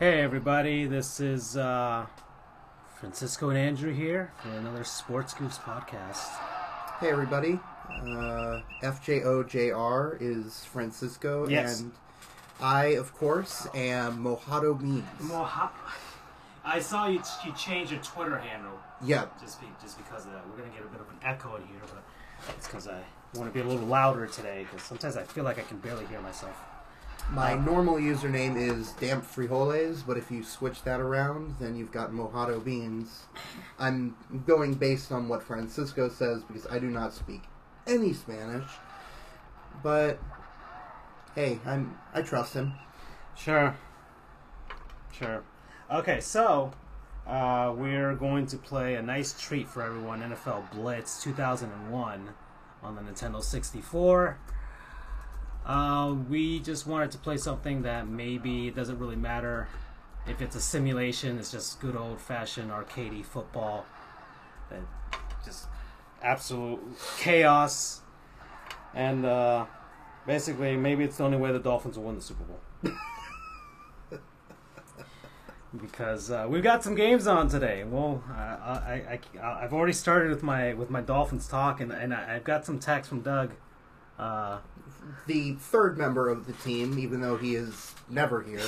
Hey everybody, this is uh, Francisco and Andrew here for another Sports Goofs podcast. Hey everybody, uh, FJOJR is Francisco, Yes. and I, of course, am Mojado Beans. Moha I saw you, you change your Twitter handle Yeah, just be, just because of that. We're gonna get a bit of an echo in here, but it's because I want to be a little louder today. Because sometimes I feel like I can barely hear myself. My normal username is Damp Frijoles, but if you switch that around, then you've got Mojado Beans. I'm going based on what Francisco says because I do not speak any Spanish, but hey, I'm I trust him. Sure. Sure. Okay, so uh, we're going to play a nice treat for everyone NFL Blitz 2001 on the Nintendo 64. Uh, we just wanted to play something that maybe doesn't really matter if it's a simulation, it's just good old fashioned arcadey football. That just absolute chaos. And uh, basically, maybe it's the only way the Dolphins will win the Super Bowl. because uh, we've got some games on today. Well, I, I, I, I've already started with my with my Dolphins talk, and, and I- I've got some text from Doug. Uh, The third member of the team, even though he is never here.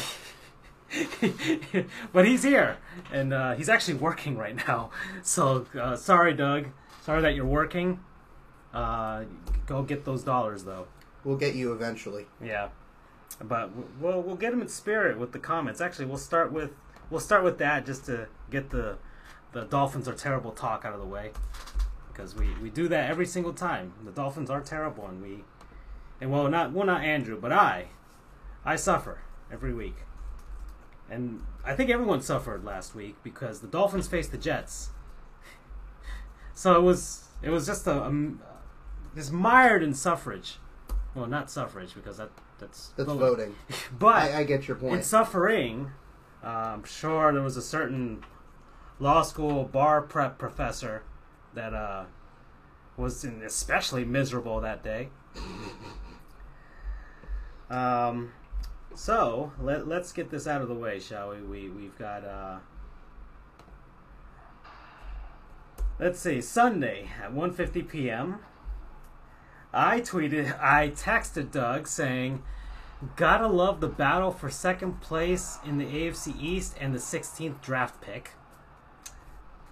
but he's here, and uh, he's actually working right now. So uh, sorry, Doug. Sorry that you're working. Uh, go get those dollars, though. We'll get you eventually. Yeah, but we'll we'll get him in spirit with the comments. Actually, we'll start with we'll start with that just to get the the Dolphins are terrible talk out of the way because we we do that every single time. The Dolphins are terrible, and we and well not well not Andrew, but I I suffer every week, and I think everyone suffered last week because the Dolphins faced the Jets. So it was it was just a, um just mired in suffrage. Well, not suffrage because that that's That's voting. voting. But I, I get your in point. suffering, uh, I'm sure there was a certain law school bar prep professor that uh, was in especially miserable that day. Um, so let, let's get this out of the way, shall we? We we've got uh, let's see Sunday at 1:50 p.m. I tweeted, I texted Doug saying, Gotta love the battle for second place in the AFC East and the 16th draft pick.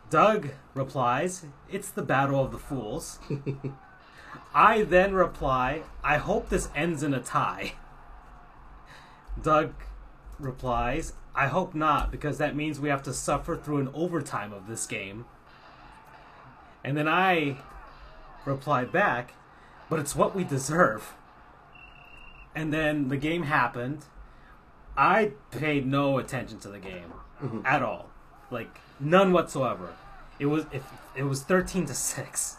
Doug replies, It's the battle of the fools. I then reply, I hope this ends in a tie. Doug replies, I hope not, because that means we have to suffer through an overtime of this game. And then I reply back, but it's what we deserve. And then the game happened. I paid no attention to the game mm-hmm. at all, like none whatsoever. It was if it was thirteen to six.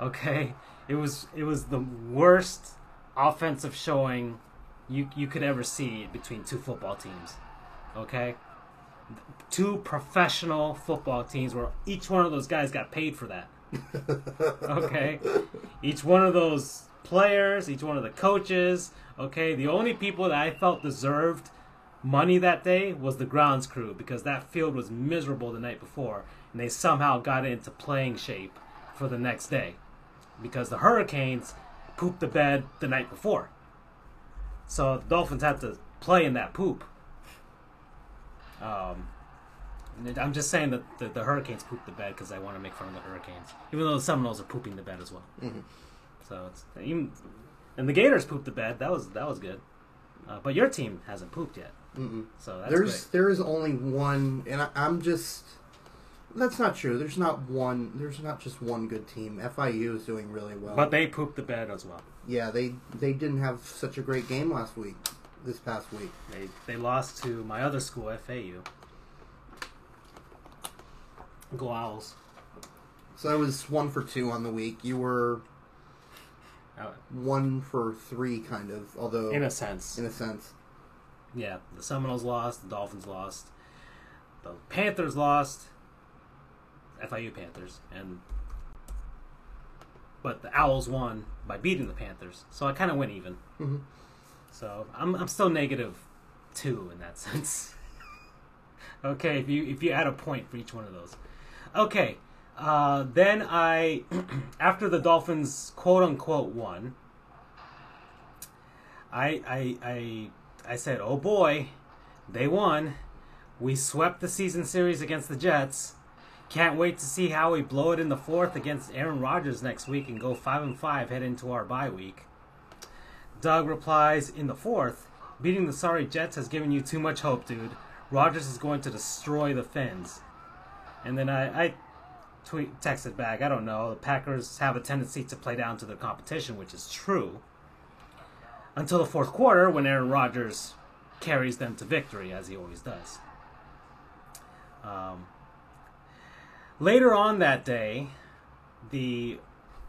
Okay, it was it was the worst offensive showing you you could ever see between two football teams. Okay, two professional football teams where each one of those guys got paid for that. okay, each one of those players, each one of the coaches. Okay, the only people that I felt deserved money that day was the grounds crew because that field was miserable the night before, and they somehow got into playing shape for the next day because the Hurricanes pooped the bed the night before. So the Dolphins had to play in that poop. Um, I'm just saying that the, the Hurricanes pooped the bed because I want to make fun of the Hurricanes, even though the Seminoles are pooping the bed as well. Mhm. So it's even, and the Gators pooped the bed. That was that was good. Uh, but your team hasn't pooped yet, Mm-mm. so that's There's there is only one, and I, I'm just. That's not true. There's not one. There's not just one good team. FIU is doing really well. But they pooped the bed as well. yeah, they they didn't have such a great game last week. This past week. They they lost to my other school, FAU. Go Owls. So I was one for two on the week. You were Uh, one for three, kind of. Although in a sense, in a sense, yeah. The Seminoles lost. The Dolphins lost. The Panthers lost. FIU Panthers and but the Owls won by beating the Panthers. So I kind of went even. Mhm. So I'm I'm still negative two in that sense. okay, if you if you add a point for each one of those. Okay, uh, then I after the Dolphins quote unquote won. I I I I said, oh boy, they won. We swept the season series against the Jets. Can't wait to see how we blow it in the fourth against Aaron Rodgers next week and go five and five head into our bye week. Doug replies, in the fourth, beating the sorry Jets has given you too much hope, dude. Rodgers is going to destroy the Fins. And then I, I tweet texted back, I don't know. The Packers have a tendency to play down to their competition, which is true. Until the fourth quarter, when Aaron Rodgers carries them to victory, as he always does. Um, later on that day, the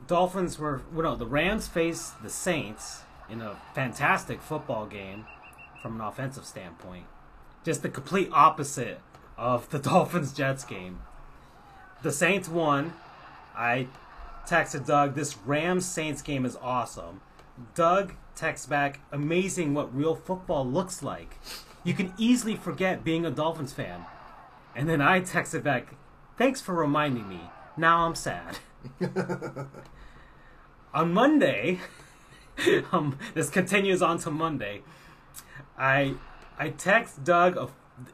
Dolphins were well, no, the Rams faced the Saints in a fantastic football game from an offensive standpoint. Just the complete opposite of the Dolphins Jets game. The Saints won. I texted Doug, this Rams Saints game is awesome. Doug texts back, amazing what real football looks like. You can easily forget being a Dolphins fan. And then I texted back, thanks for reminding me. Now I'm sad. on Monday, um, this continues on to Monday. I I text Doug. A,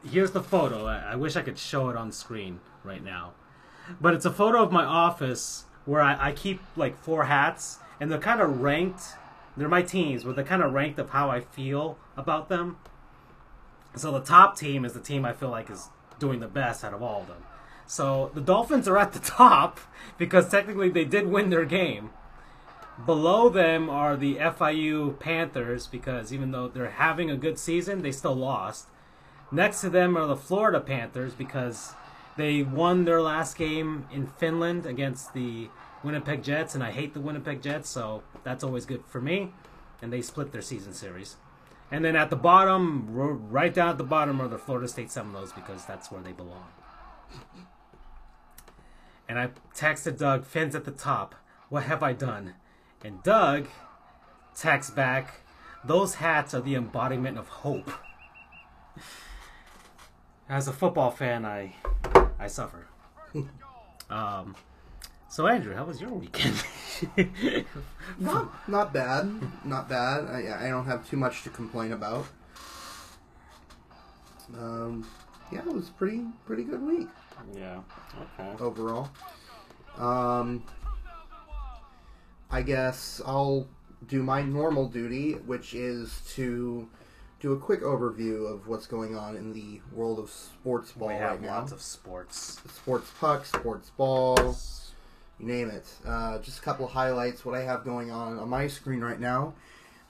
here's the photo. I, I wish I could show it on screen right now, but it's a photo of my office where I, I keep like four hats, and they're kind of ranked. They're my teams, but they're kind of ranked of how I feel about them. So the top team is the team I feel like is doing the best out of all of them. So the Dolphins are at the top because technically they did win their game. Below them are the FIU Panthers because even though they're having a good season, they still lost. Next to them are the Florida Panthers because they won their last game in Finland against the Winnipeg Jets, and I hate the Winnipeg Jets, so that's always good for me. And they split their season series. And then at the bottom, right down at the bottom, are the Florida State Seminoles because that's where they belong. And I texted Doug, Fins at the top. What have I done? And Doug texts back, those hats are the embodiment of hope. As a football fan, I I suffer. um, so Andrew, how was your weekend? not not bad, not bad. I, I don't have too much to complain about. Um, yeah, it was pretty pretty good week. Yeah. Okay. Overall. Um, I guess I'll do my normal duty, which is to do a quick overview of what's going on in the world of sports ball we have right now. lots of sports. Sports puck, sports ball, you name it. Uh, just a couple of highlights. What I have going on on my screen right now.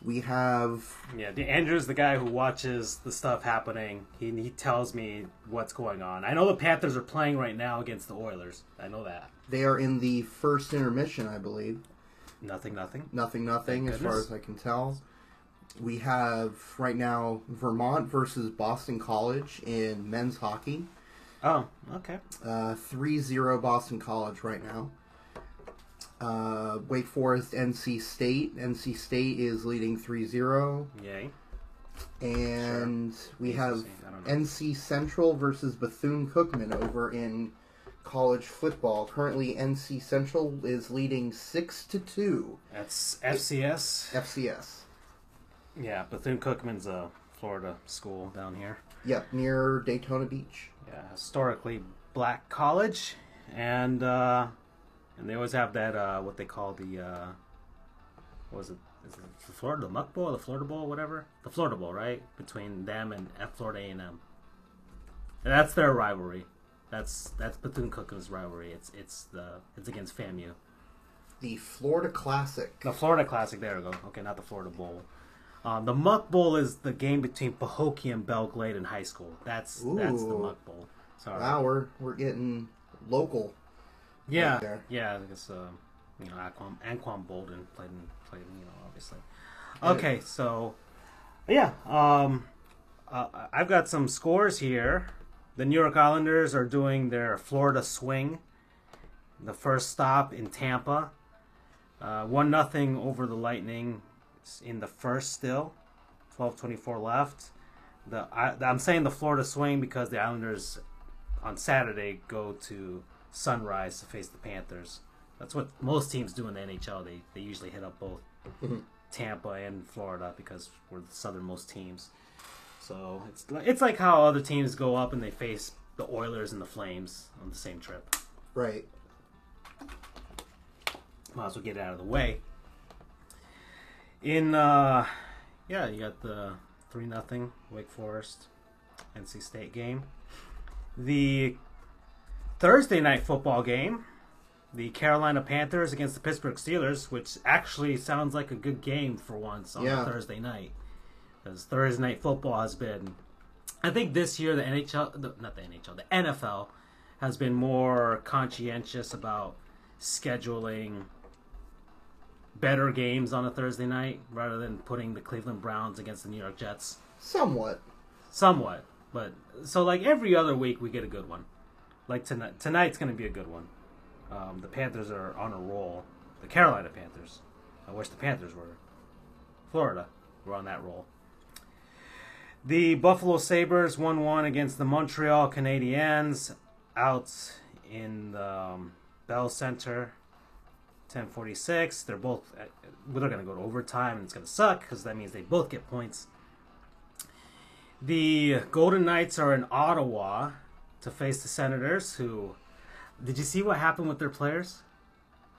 We have Yeah, the Andrew's the guy who watches the stuff happening. He he tells me what's going on. I know the Panthers are playing right now against the Oilers. I know that. they are in the first intermission, I believe. Nothing, nothing. Nothing, nothing, Thank as far as I can tell. We have right now Vermont versus Boston College in men's hockey. Oh, okay. Uh, 3-0 Boston College right now. Uh, Wake Forest, NC State. NC State is leading 3-0. Yay. And we have Interesting. I don't know. NC Central versus Bethune Cookman over in college football. Currently, NC Central is leading 6 to 2 That's FCS. FCS. Yeah, Bethune Cookman's a Florida school down here. Yep, near Daytona Beach. Yeah, historically black college, and uh, and they always have that uh, what they call the uh, what was it? Is it the Florida the Muck Bowl, the Florida Bowl, whatever? The Florida Bowl, right? Between them and F Florida A and M. And that's their rivalry. That's that's Bethune Cookman's rivalry. It's it's the it's against FAMU. The Florida Classic. The Florida Classic. There we go. Okay, not the Florida Bowl. Um, the Muck Bowl is the game between Pahokee and Belle Glade in high school. That's that's the Muck Bowl. Sorry. Wow, we're, we're getting local. Yeah, right there. yeah. I guess uh, you know Anquan, Anquan Boldin played in, played in, you know obviously. Yeah. Okay, so yeah, um, uh, I've got some scores here. The New York Islanders are doing their Florida swing. The first stop in Tampa, uh, one nothing over the Lightning in the first. Still, twelve twenty four left. the I, I'm saying the Florida swing because the Islanders on Saturday go to Sunrise to face the Panthers. That's what most teams do in the NHL. They they usually hit up both Tampa and Florida because we're the southernmost teams. So it's it's like how other teams go up and they face the Oilers and the Flames on the same trip. Right. Might as well get it out of the way. In uh yeah, you got the three nothing Wake Forest NC State game. The Thursday night football game, the Carolina Panthers against the Pittsburgh Steelers, which actually sounds like a good game for once on Yeah. a Thursday night. Because Thursday night football has been I think this year the NHL the, not the NHL, the NFL has been more conscientious about scheduling better games on a Thursday night rather than putting the Cleveland Browns against the New York Jets. Somewhat. Somewhat, but so like every other week we get a good one. Like tonight, tonight's going to be a good one. Um, the Panthers are on a roll. The Carolina Panthers. I wish the Panthers were. Florida were on that roll. The Buffalo Sabres 1 1 against the Montreal Canadiens out in the um, Bell Center. 1046. They're both, uh, they're going to go to overtime and it's going to suck because that means they both get points. The Golden Knights are in Ottawa to face the Senators, who. Did you see what happened with their players?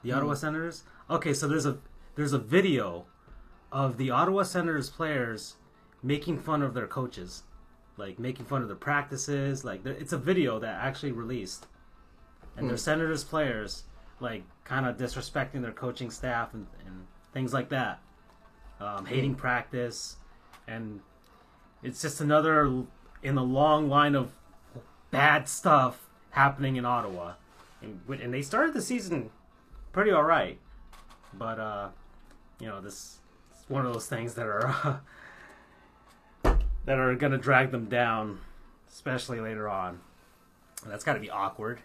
The Ottawa Senators? Okay, so there's a there's a video of the Ottawa Senators players making fun of their coaches, like making fun of their practices. Like it's a video that actually released, and their Senators players like kind of disrespecting their coaching staff and, and things like that, um, hating practice, and it's just another in the long line of bad stuff happening in Ottawa, and, and they started the season pretty all right, but uh, you know this it's one of those things that are that are going to drag them down, especially later on. And that's got to be awkward,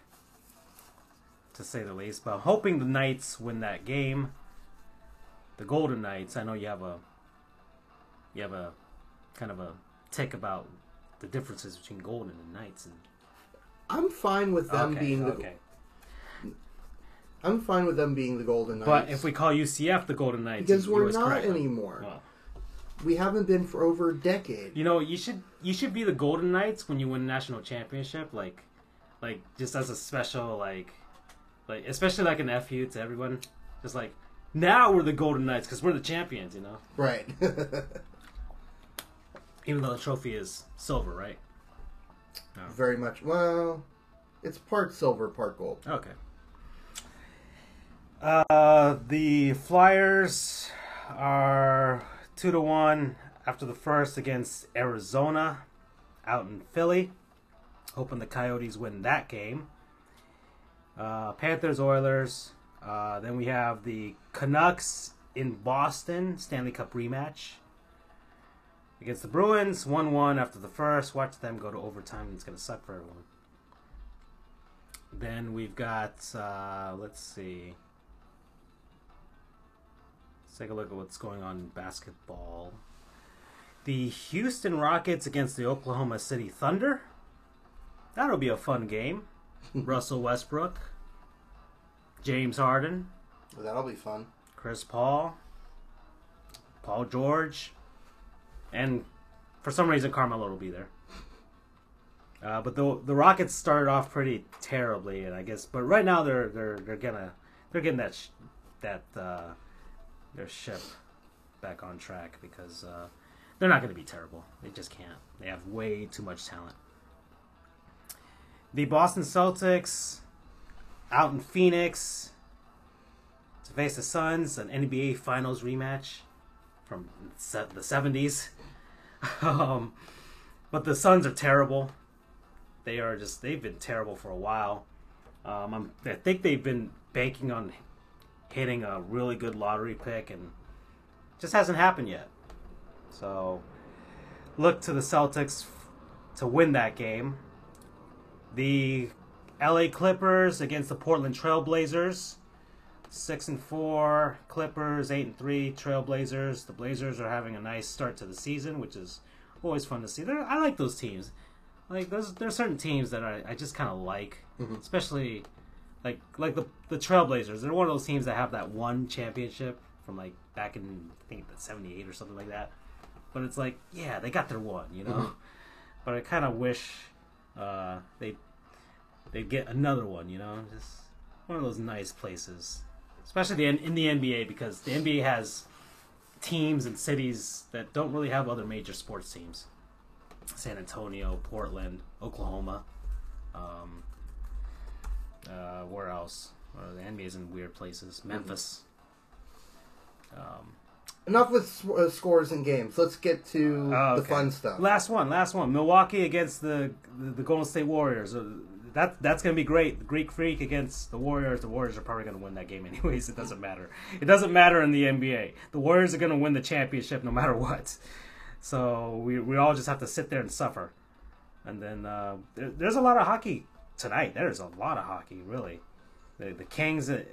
to say the least. But I'm hoping the Knights win that game. The Golden Knights. I know you have a you have a kind of a tick about the differences between Golden and Knights. And I'm fine with them okay, being the. okay. I'm fine with them being the Golden Knights. But if we call UCF the Golden Knights, because we're not correct anymore. Well, We haven't been for over a decade. You know, you should you should be the Golden Knights when you win a national championship, like like just as a special like like especially like an fu to everyone, just like now we're the Golden Knights because we're the champions, you know. Right. Even though the trophy is silver, right? Very much. Well, it's part silver, part gold. Okay. Uh, the Flyers are two to one after the first against Arizona, out in Philly. Hoping the Coyotes win that game. Uh, Panthers, Oilers. Uh, then we have the Canucks in Boston Stanley Cup rematch against the Bruins. One one after the first. Watch them go to overtime. It's gonna suck for everyone. Then we've got, uh, let's see. Let's take a look at what's going on in basketball. The Houston Rockets against the Oklahoma City Thunder. That'll be a fun game. Russell Westbrook, James Harden, That'll be fun. Chris Paul, Paul George, and for some reason Carmelo will be there. Uh, but the the Rockets started off pretty terribly, and I guess, but right now they're they're they're gonna they're getting that sh- that uh, their ship back on track because uh, they're not to be terrible. They just can't. They have way too much talent. The Boston Celtics out in Phoenix to face the Suns, an NBA Finals rematch from the 70s. Um, but the Suns are terrible. They are just, they've been terrible for a while. Um, I think they've been banking on hitting a really good lottery pick, and just hasn't happened yet. So, look to the Celtics to win that game. The LA Clippers against the Portland Trailblazers. Six and four Clippers, eight and three Trailblazers. The Blazers are having a nice start to the season, which is always fun to see. There, I like those teams. Like there's there's certain teams that I, I just kind of like, Mhm. especially like like the the Trailblazers. They're one of those teams that have that one championship from like back in I think the '78 or something like that. But it's like, yeah, they got their one, you know. Mhm. But I kind of wish uh, they they get another one, you know, just one of those nice places, especially the, in the NBA because the NBA has teams and cities that don't really have other major sports teams. San Antonio, Portland, Oklahoma. Um, uh, where else? Uh, the is in weird places. Memphis. Um, Enough with s- uh, scores and games. Let's get to Oh, the fun stuff. Last one, last one. Milwaukee against the the, the Golden State Warriors. Uh, That that's gonna be great. The Greek Freak against the Warriors. The Warriors are probably gonna win that game anyways. It doesn't matter. It doesn't matter in the NBA. The Warriors are gonna win the championship no matter what. So we we all just have to sit there and suffer. And then uh, there, there's a lot of hockey tonight. There's a lot of hockey, really. The the Kings uh,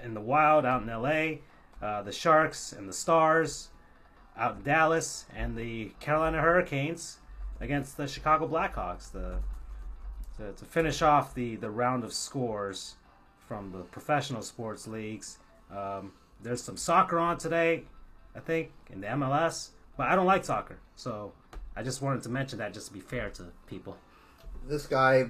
and the Wild out in L.A. Uh, the Sharks and the Stars out in Dallas, and the Carolina Hurricanes against the Chicago Blackhawks. The to, to finish off the the round of scores from the professional sports leagues. Um, there's some soccer on today, I think, in the MLS, but I don't like soccer, so I just wanted to mention that just to be fair to people. This guy.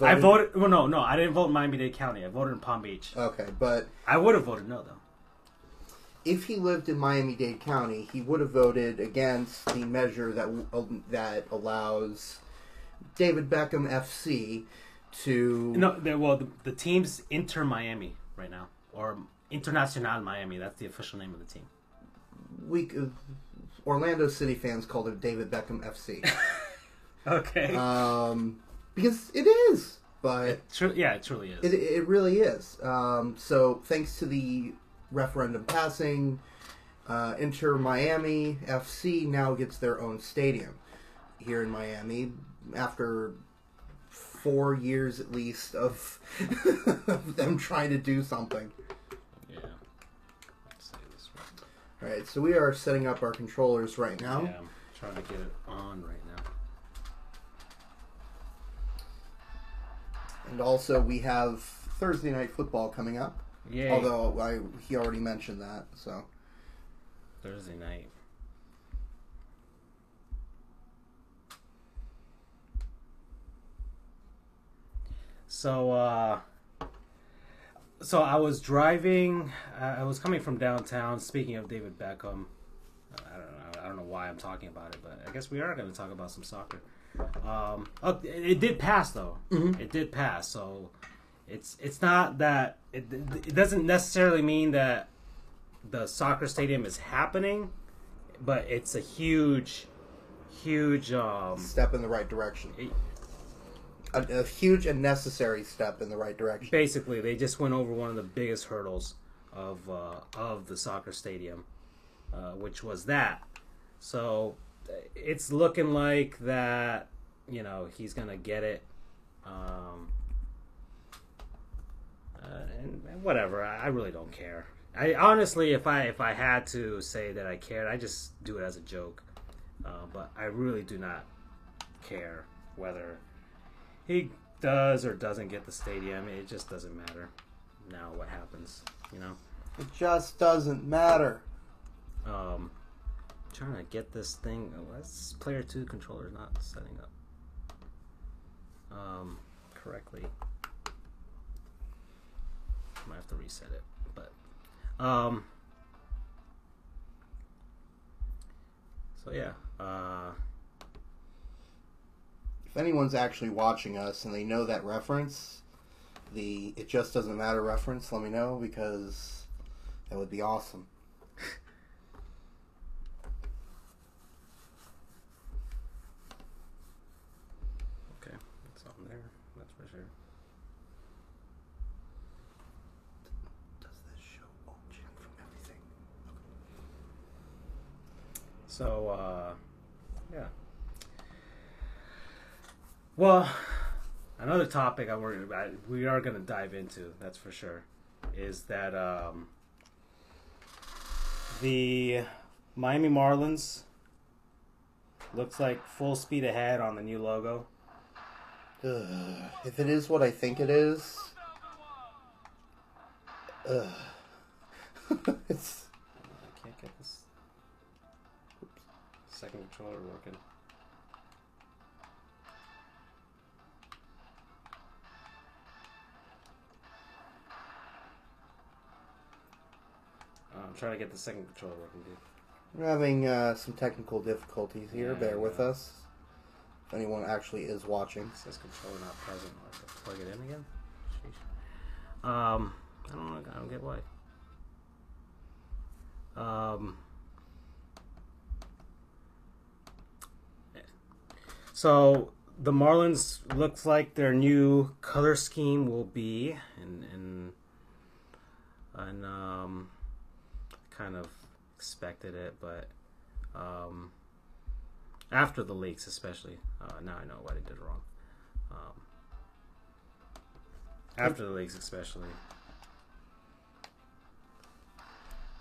I voted- voted. Well, no, no, I didn't vote in Miami-Dade County. I voted in Palm Beach. Okay, but I would have voted no, though. if he lived in Miami-Dade County, he would have voted against the measure that that allows David Beckham FC to No, there- well, the, the team's Inter Miami right now, or Internacional Miami. That's the official name of the team. we uh, Orlando City fans called it David Beckham FC Okay. um, because it is, but Tru- yeah, it truly is. It, it really is. Um, so thanks to the referendum passing, uh, Inter Miami FC now gets their own stadium here in Miami after four years at least of, of them trying to do something. yeah. Let's say this right. All right, so we are setting up our controllers right now. Yeah, I'm trying to get it on right now. And also, we have Thursday night football coming up. Yay. Although I he already mentioned that, so Thursday night. So, uh, so I was driving. I was coming from downtown. Speaking of David Beckham, I don't know. I don't know why I'm talking about it, but I guess we are going to talk about some soccer. Um, oh, it, did pass though. Mhm. It did pass. So it's it's not that it, it doesn't necessarily mean that the soccer stadium is happening, but it's a huge, huge. Um, step in the right direction. it- A, a huge and necessary step in the right direction. basically, they just went over one of the biggest hurdles of uh, of the soccer stadium, uh, which was that. So it's looking like that. You know, he's gonna get it. Um, uh, and, and whatever. I, I really don't care. I honestly, if I if I had to say that I cared, I just do it as a joke. Uh, but I really do not care whether he does or doesn't get the stadium. It just doesn't matter now what happens. You know. It just doesn't matter. Um, trying to get this thing. Oh, this player two controller is not setting up um, correctly. Might have to reset it, but um. So yeah, uh, If anyone's actually watching us and they know that reference, the "it just doesn't matter" reference, let me know because that would be awesome. okay, it's on there. That's for sure. Does this show all from everything? So, uh, yeah. Well, another topic I worry about, we are going to dive into, that's for sure, is that um, the Miami Marlins Looks like full speed ahead on the new logo. Ugh, if it is what I think it is, ugh. it's I can't get this second controller working. I'm trying to get the second controller working, dude. we're having uh, some technical difficulties here. Yeah, Bear with us. If anyone actually is watching, It says controller not present. I have to plug it in again. Um, I don't know. I don't get why. Um. So the Marlins looks like their new color scheme will be, and and and um, kind of expected it, but um, after the leaks, especially. Uh, now I know what I did wrong. Um, after the leaks, especially.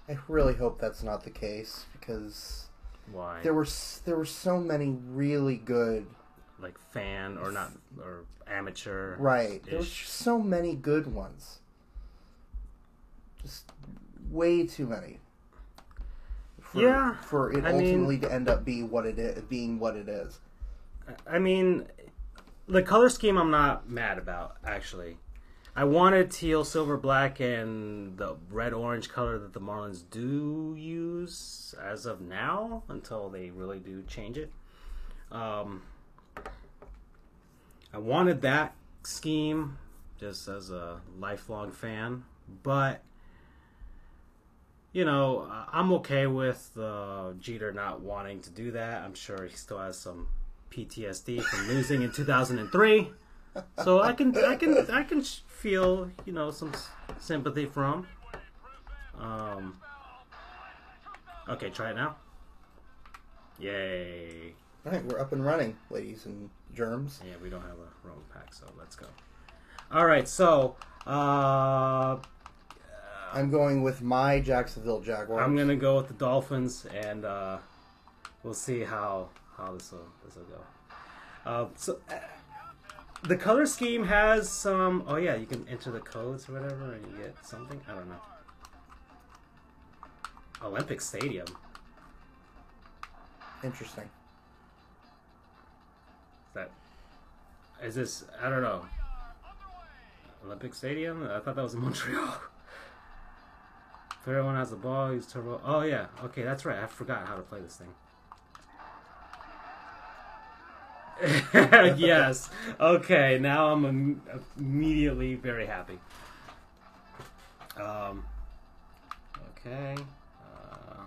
I really hope that's not the case because Why? there were there were so many really good like fan or not or amateur. right. There were so many good ones. Just way too many. For, Yeah, for it I mean- ultimately to end up being what it is, being what it is. I mean, the color scheme I'm not mad about actually. I wanted teal, silver, black, and the red orange color that the Marlins do use as of now until they really do change it. Um, I wanted that scheme just as a lifelong fan, but you know, uh, I'm okay with uh, Jeter not wanting to do that. I'm sure he still has some PTSD from losing in 2003. So I can I can I can feel you know some s- sympathy from. Um. Okay, try it now. Yay! All right, we're up and running, ladies and germs. Yeah, we don't have a roam pack, so let's go. All right, so uh, I'm going with my Jacksonville Jaguars. I'm gonna go with the Dolphins, and uh, we'll see how how this will this will go. Uh, so uh, the color scheme has some. Oh yeah, you can enter the codes or whatever, and you get something. I don't know. Olympic Stadium. Interesting. Is that is this? I don't know. Olympic Stadium. I thought that was in Montreal. If everyone has the ball, use turbo. Oh, yeah. Okay, that's right. I forgot how to play this thing. yes. Okay, now I'm Im immediately very happy. Um, okay. Uh,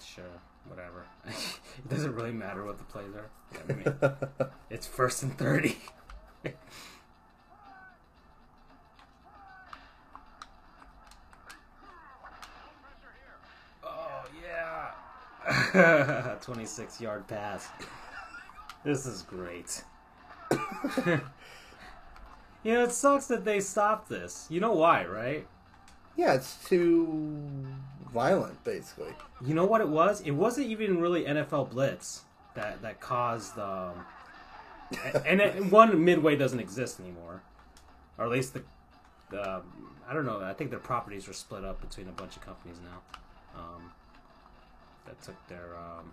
sure, whatever. it doesn't really matter what the plays are. Yeah, I mean, it's first and 30. 26 yard pass. This is great. you know, it sucks that they stopped this. You know why, right? Yeah, it's too violent, basically. You know what it was? It wasn't even really NFL blitz that that caused. Um, and it, one midway doesn't exist anymore, or at least the, the I don't know. I think their properties were split up between a bunch of companies now. Um, that took their um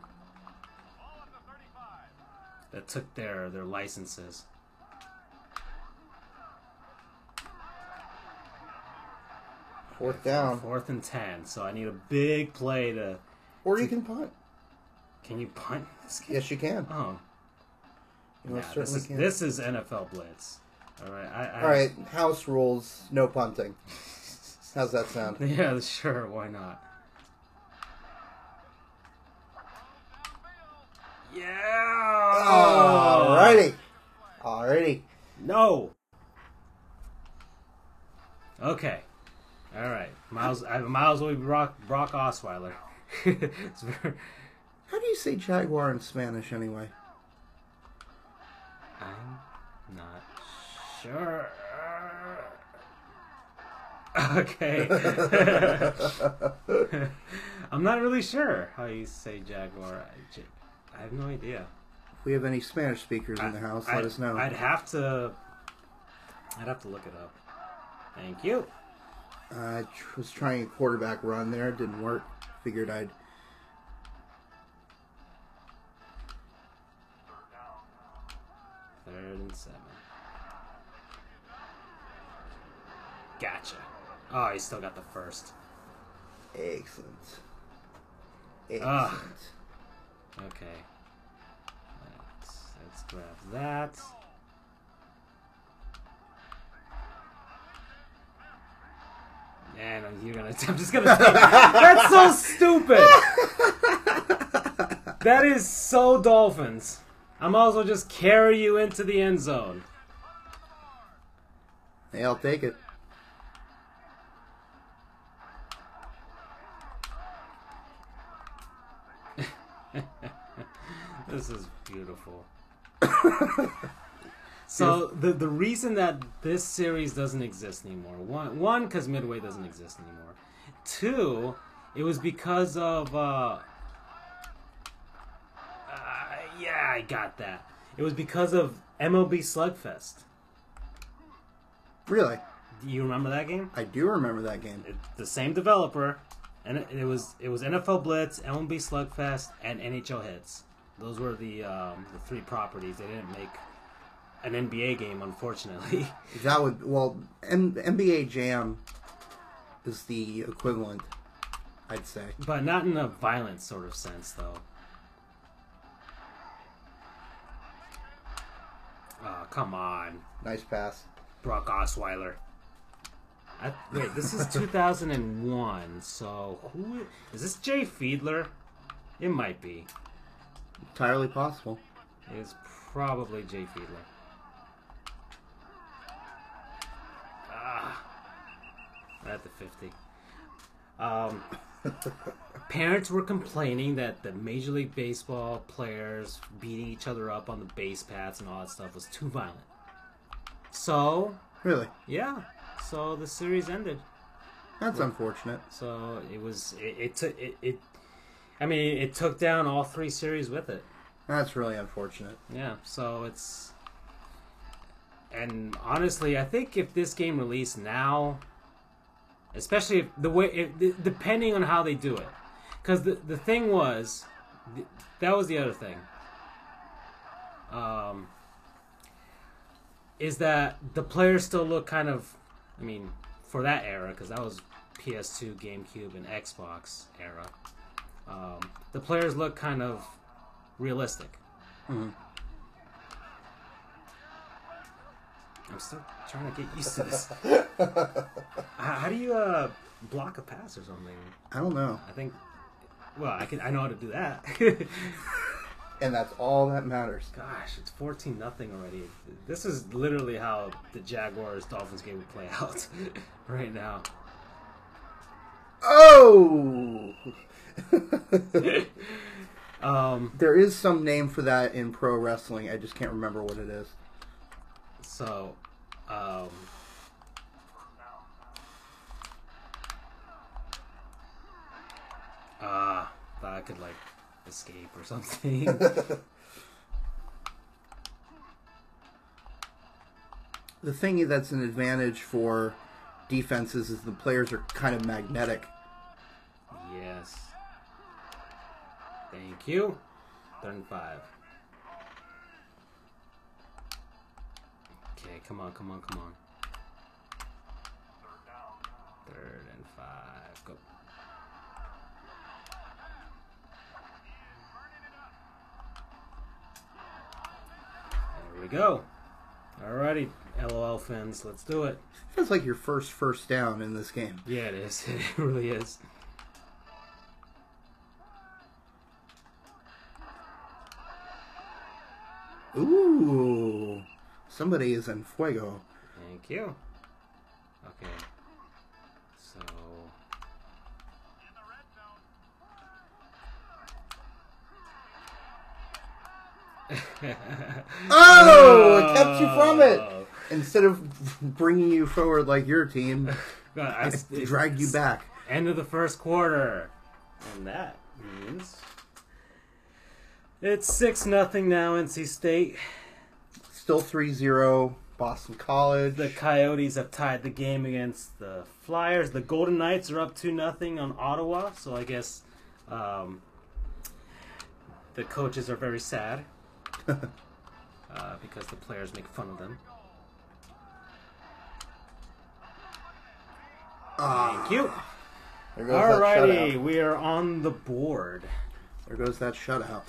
that took their their licenses. Fourth down, Fourth and ten. So I need a big play to or you can punt. can you punt this game? Yes, you can. Oh. You Nah, this is can. this is NFL blitz. All right, I, I, All right, house rules: no punting. How's that sound? Yeah, sure. Why not? Yeah. Alrighty, alrighty. No. Okay. All right. Miles. I Miles will be Brock Brock Osweiler. very, How do you say jaguar in Spanish, anyway? I'm not sure. Okay. I'm not really sure how you say Jaguar. I, I have no idea. If we have any Spanish speakers in the house, let I'd, us know. I'd have to. I'd have to look it up. Thank you. I was trying a quarterback run there. It didn't work. Figured I'd. Third and seven. Gotcha. Oh, he still got the first. Excellent. Excellent. Ugh. Okay. Let's, let's grab that. And you're gonna. I'm just gonna. That's so stupid. that is so Dolphins. I might as well just carry you into the end zone. Hey, I'll take it. This is beautiful. so the the reason that this series doesn't exist anymore one one because Midway doesn't exist anymore. Two, it was because of uh, uh yeah I got that. It was because of MLB Slugfest. Really? Do you remember that game? I do remember that game. It, the same developer, and it, it was it was NFL Blitz, MLB Slugfest, and NHL Hitz. Those were the um, the three properties. They didn't make an NBA game, unfortunately. That would well, M- NBA Jam is the equivalent, I'd say. but not in a violent sort of sense, though. Oh, come on, Nice pass. Brock Osweiler. I, wait, this is 2001, so who is this? Jay Fiedler? It might be. Entirely possible. It's probably Jay Fiedler. Ah, at the 50. Um, parents were complaining that the Major League Baseball players beating each other up on the base paths and all that stuff was too violent. So, Really? yeah, so the series ended. That's unfortunate. So it was it, it took it, it. I mean, it took down all three series with it. That's really unfortunate. Yeah, so it's and honestly, I think if this game released now, especially if the way, if, depending on how they do it, because the the thing was, th- that was the other thing. Um, is that the players still look kind of, I mean, for that era, because that was PS2, GameCube, and Xbox era. Um, the players look kind of realistic. Mhm. I'm still trying to get used to this. how, how do you uh, block a pass or something? I don't know. I think. Well, I can. I know how to do that. And that's all that matters. Gosh, it's fourteen nothing already. This is literally how the Jaguars Dolphins game would play out right now. Oh! Um, there is some name for that in pro wrestling. I just can't remember what it is. so, um, ah, thought I could like escape or something. The thing that's an advantage for defenses is the players are kind of magnetic. Thank you. Third and five. Okay, come on, come on, come on. Third and five. Go. There we go. Alrighty, LOL fans, let's do it. Feels like your first first down in this game. Yeah, it is. It really is. Ooh, somebody is en fuego. Thank you. Okay. So. Oh, it kept you from it. Oh. Instead of bringing you forward like your team, I, It dragged you back. End of the first quarter, and that means it's six nothing now. NC State. Still 3-0 Boston College. The Coyotes have tied the game against the Flyers. The Golden Knights are up two nothing on Ottawa. So I guess um, the coaches are very sad uh, because the players make fun of them. Ah, Thank you. there goes Alrighty, we are on the board. There goes that shutout.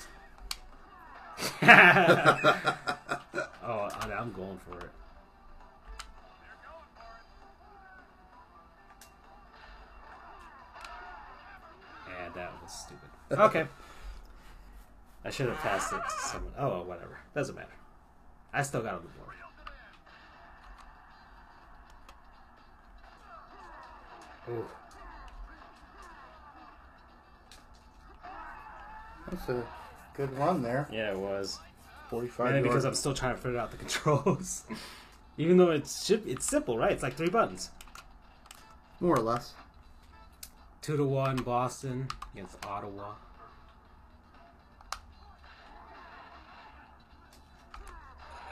oh, I- I'm going for it. And that was stupid. Okay. I should have passed it to someone. Oh, whatever. Doesn't matter. I still got on the board. Ooh. That's a good run there. Yeah, it was. 45 Mainly because I'm still trying to figure out the controls. Even though it's should it's simple, right? It's like three buttons. More or less. Two to one Boston against Ottawa.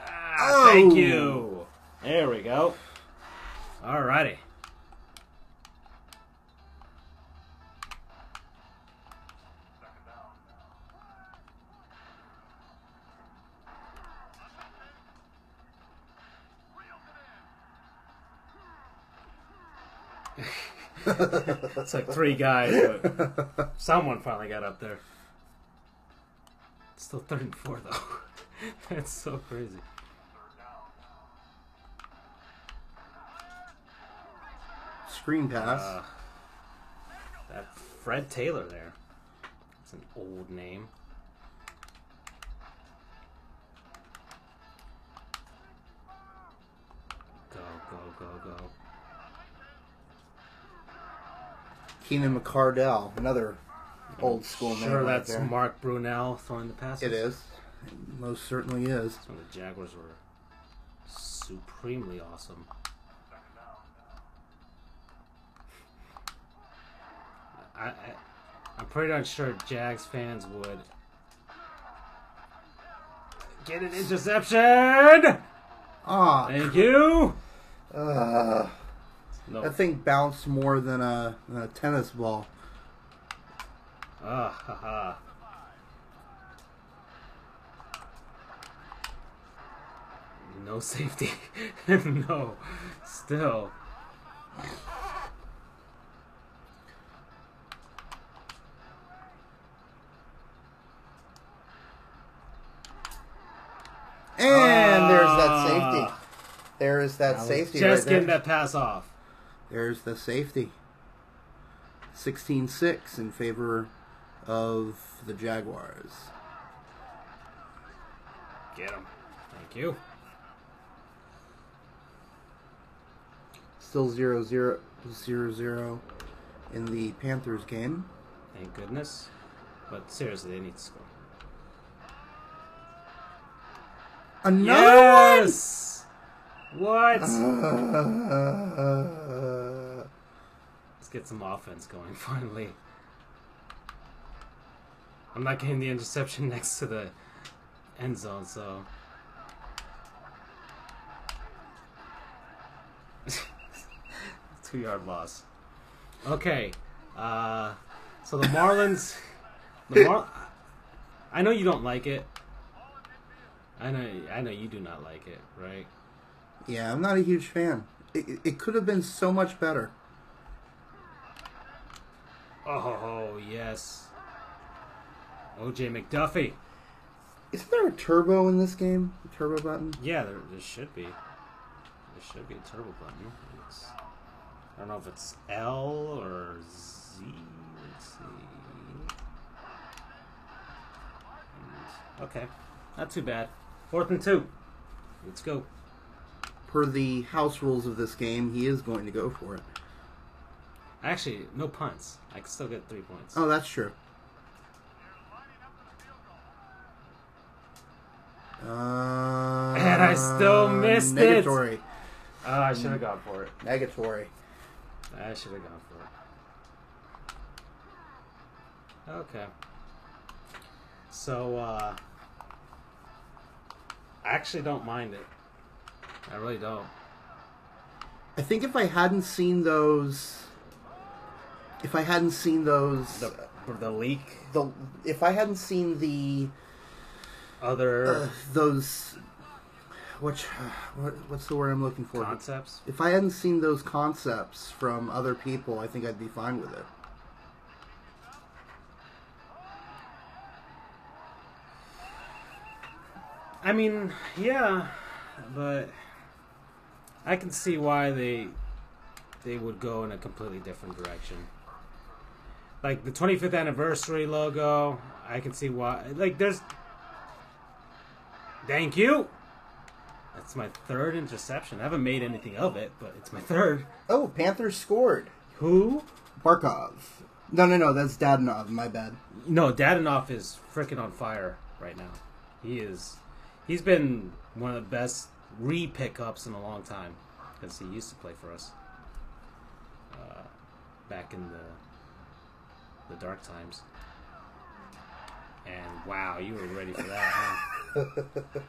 Ah, thank Oh. you. There we go. Alrighty. It's like three guys, but someone finally got up there. Still third and four though. That's so crazy. Screen pass. Uh, that Fred Taylor there. It's an old name. Go, go, go, go. Keenan McCardell, another old school name. Sure, right that's there. Mark Brunell throwing the passes. It is. It most certainly is. That's when the Jaguars were supremely awesome. I, I, I'm pretty darn sure Jags fans would get an interception. Ah, Thank you. uh, No. that thing bounced more than a, than a tennis ball. Ah, ha, ha. No safety. no. Still. And there's that Ah. safety. There is that I safety Just right getting there. that pass off. There's the safety. 16-6 in favor of the Jaguars. Get him. Thank you. Still 0 0 0 0 in the Panthers game. Thank goodness. But seriously, they need to score. Another yes! What? Let's get some offense going finally. I'm not getting the interception next to the end zone, so. Two yard loss. Okay. Uh, so the Marlins. The Mar- I know you don't like it. I know. I know you do not like it, right? Yeah, I'm not a huge fan. It, it- could have been so much better. Oh yes. OJ McDuffie. Isn't there a turbo in this game? A turbo button? Yeah, there, there should be. There should be a turbo button. It's, I don't know if it's L or Z. Let's see. And- okay, not too bad. Fourth and two. Let's go. Per the house rules of this game, he is going to go for it. Actually, no punts. I can still get three points. Oh, that's true. Uh, And I still missed it. negatory. Ah, I should have gone for it. Negatory. I should have gone for it. Okay. So, uh, I actually don't mind it. I really don't. I think if I hadn't seen those, if I hadn't seen those, The, the leak, the if I hadn't seen the other uh, those, which what, what's the word I'm looking for? concepts. If I hadn't seen those concepts from other people, I think I'd be fine with it. I mean, yeah, but I can see why they they would go in a completely different direction. Like the 25th anniversary logo, I can see why. Like there's Thank you. That's my third interception. I haven't made anything of it, but it's my third. Oh, Panthers scored. Who? Barkov. No, no, no. That's Dadonov. My bad. No, Dadonov is freaking on fire right now. He is. He's been one of the best re pickups in a long time because he used to play for us uh, back in the the dark times. And wow, you were ready for that, huh?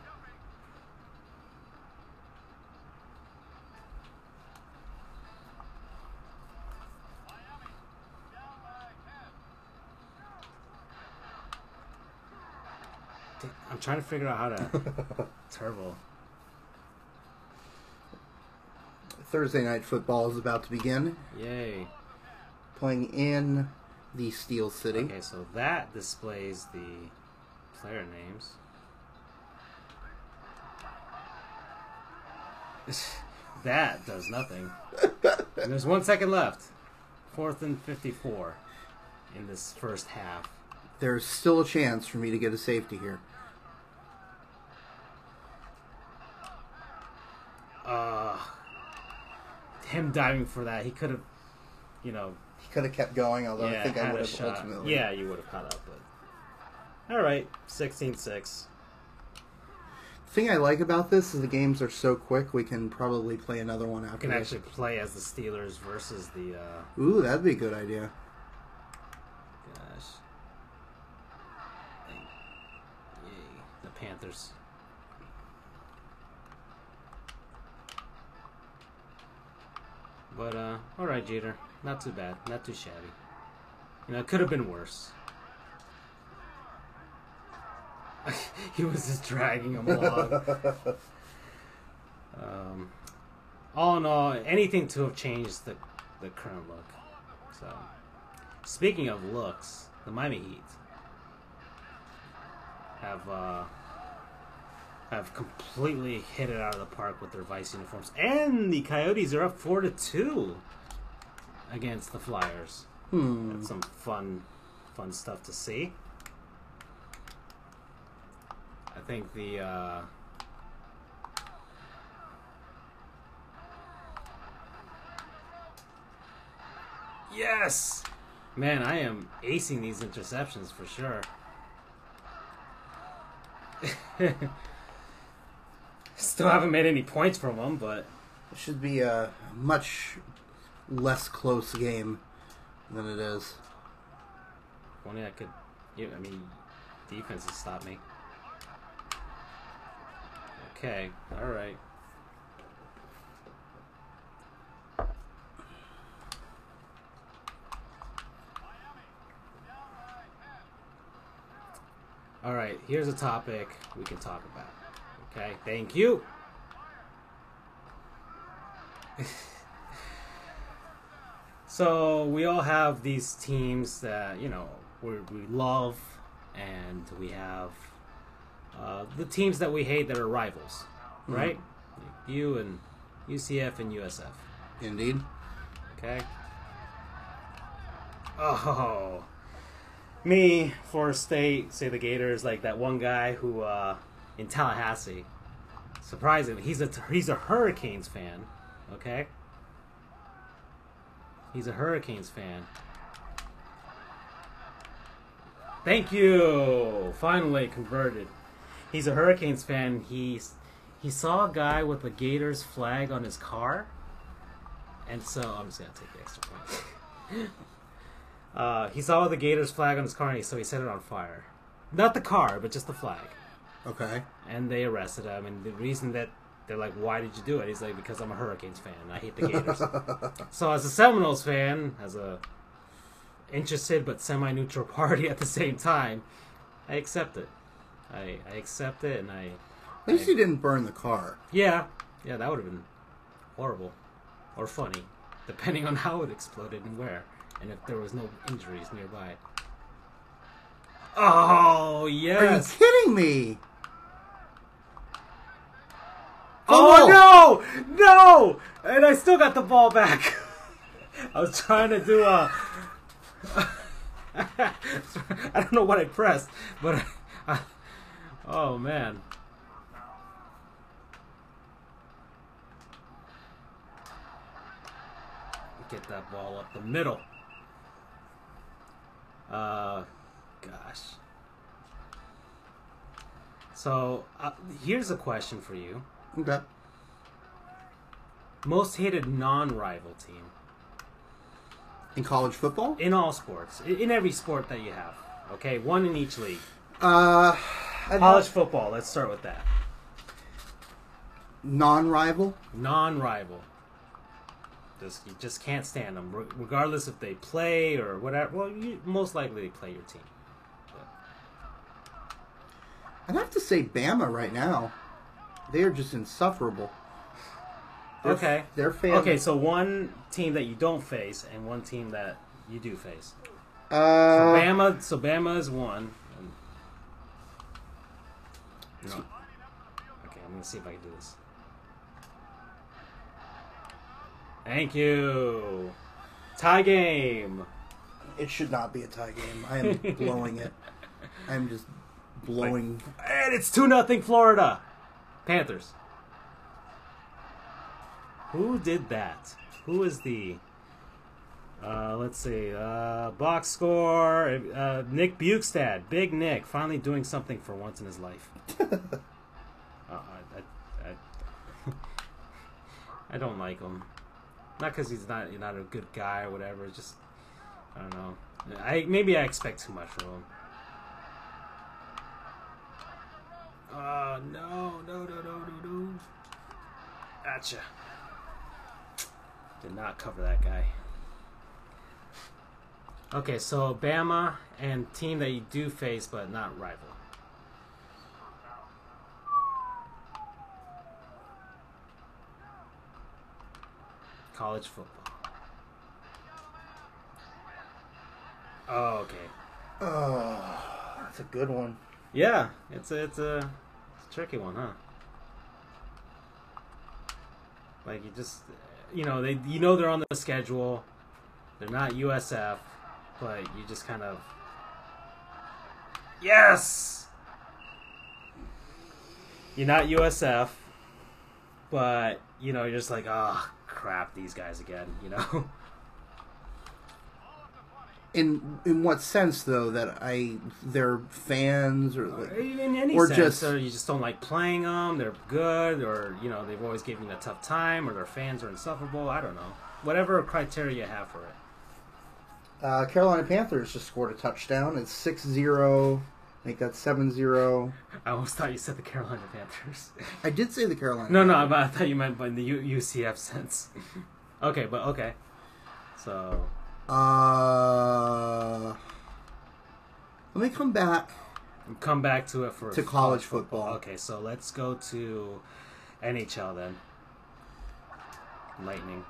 I'm trying to figure out how to turbo. Thursday night football is about to begin. Yay. Playing in the Steel City. Okay, so that displays the player names. that does nothing. and there's one second left. Fourth and 54 in this first half. There's still a chance for me to get a safety here. Uh, him diving for that, he could have, you know, He could have kept going, although yeah, I think I would have ultimately. Yeah, you would have caught up, but. Alright, 16 6. The thing I like about this is the games are so quick. We can probably play another one after. can this. actually play as the Steelers versus the. Uh, Ooh, that'd be a good idea. Gosh. Yay. The Panthers. But, uh, alright, Jeter. Not too bad. Not too shabby. You know, it could have been worse. he was just dragging him along. um, all in all, anything to have changed the, the current look. So, speaking of looks, the Miami Heat have uh, have completely hit it out of the park with their Vice uniforms, and the Coyotes are up four to two against the Flyers. Hmm. That's some fun, fun stuff to see. I think the uh, yes, man, I am acing these interceptions for sure. Still haven't made any points from them, but It should be a much less close game than it is. only I could. Yeah, I mean, defense has stopped me. Okay, all right. All right, here's a topic we can talk about. Okay, thank you. so we all have these teams that you know we we love, and we have uh, the teams that we hate that are rivals, right? You and UCF and USF. Indeed. Okay. Oh, me, Florida State, say the Gators, like that one guy who uh, in Tallahassee. Surprisingly, he's a he's a Hurricanes fan. Okay. He's a Hurricanes fan. Thank you. Finally converted. He's a Hurricanes fan. He's he saw a guy with a Gators flag on his car And so I'm just gonna take the extra point. Uh, he saw the Gators flag on his car, and he, so he set it on fire. Not the car, but just the flag. Okay. And they arrested him. And the reason that they're like, "Why did you do it?" He's like, "Because I'm a Hurricanes fan. I hate the Gators." so as a Seminoles fan, as a interested but semi-neutral party at the same time, I accept it. I, I accept it, and I At least you didn't burn the car. yeah yeah that would have been horrible or funny, depending on how it exploded and where, and if there was no injuries nearby. Oh yes! Are you kidding me? Oh no, no! And I still got the ball back. I was trying to do a. I don't know what I pressed, but I, oh man. Get that ball up the middle. Uh, gosh. So uh, here's a question for you. Okay. Most hated non-rival team In college football? in all sports, in, every sport that you have. Okay, one in each league. Uh, I'd College have football. Let's start with that. non-rival. Non-rival. Just you just can't stand them, regardless if they play or whatever. Well, you, most likely they play your team. I'd have to say Bama right now. They are just insufferable. Their- Okay. Their fans. Okay, so one team that you don't face and one team that you do face. So Uh, Bama. So Bama is one. No. Okay, I'm gonna see if I can do this. Thank you. Tie game. it should not be a tie game. I am blowing it. I'm just blowing. And it's 2 nothing Florida. Panthers. Who did that? Who is the uh, let's see. Uh, box score. Uh, Nick Bjugstad, Big Nick, finally doing something for once in his life. uh, I, I, I, I don't like him. Not because he's not not a good guy or whatever. Just I don't know. I maybe I expect too much from him. Oh no no no no no no! Gotcha. Did not cover that guy. Okay, so Bama and team that you do face but not rival. College football. Oh, okay. Oh, that's a good one. Yeah, it's a it's a, it's a tricky one, huh? Like you just, you know, they you know they're on the schedule. They're not USF, but you just kind of yes. You're not USF, but you know you're just like, oh crap, these guys again, you know. In in what sense though that I they're fans or like in any or sense, just- or you just don't like playing them. They're good, or you know they've always given you a tough time, or their fans are insufferable. I don't know. Whatever criteria you have for it. uh, Carolina Panthers just scored a touchdown. It's 6-0. I think that's 7-0. I almost thought you said the Carolina Panthers. I did say the Carolina. no, no, but I thought you meant by the U- UCF sense. okay, but okay. So Uh, let me come back. come back to it for To college football. Okay, so let's go to NHL then. Lightning.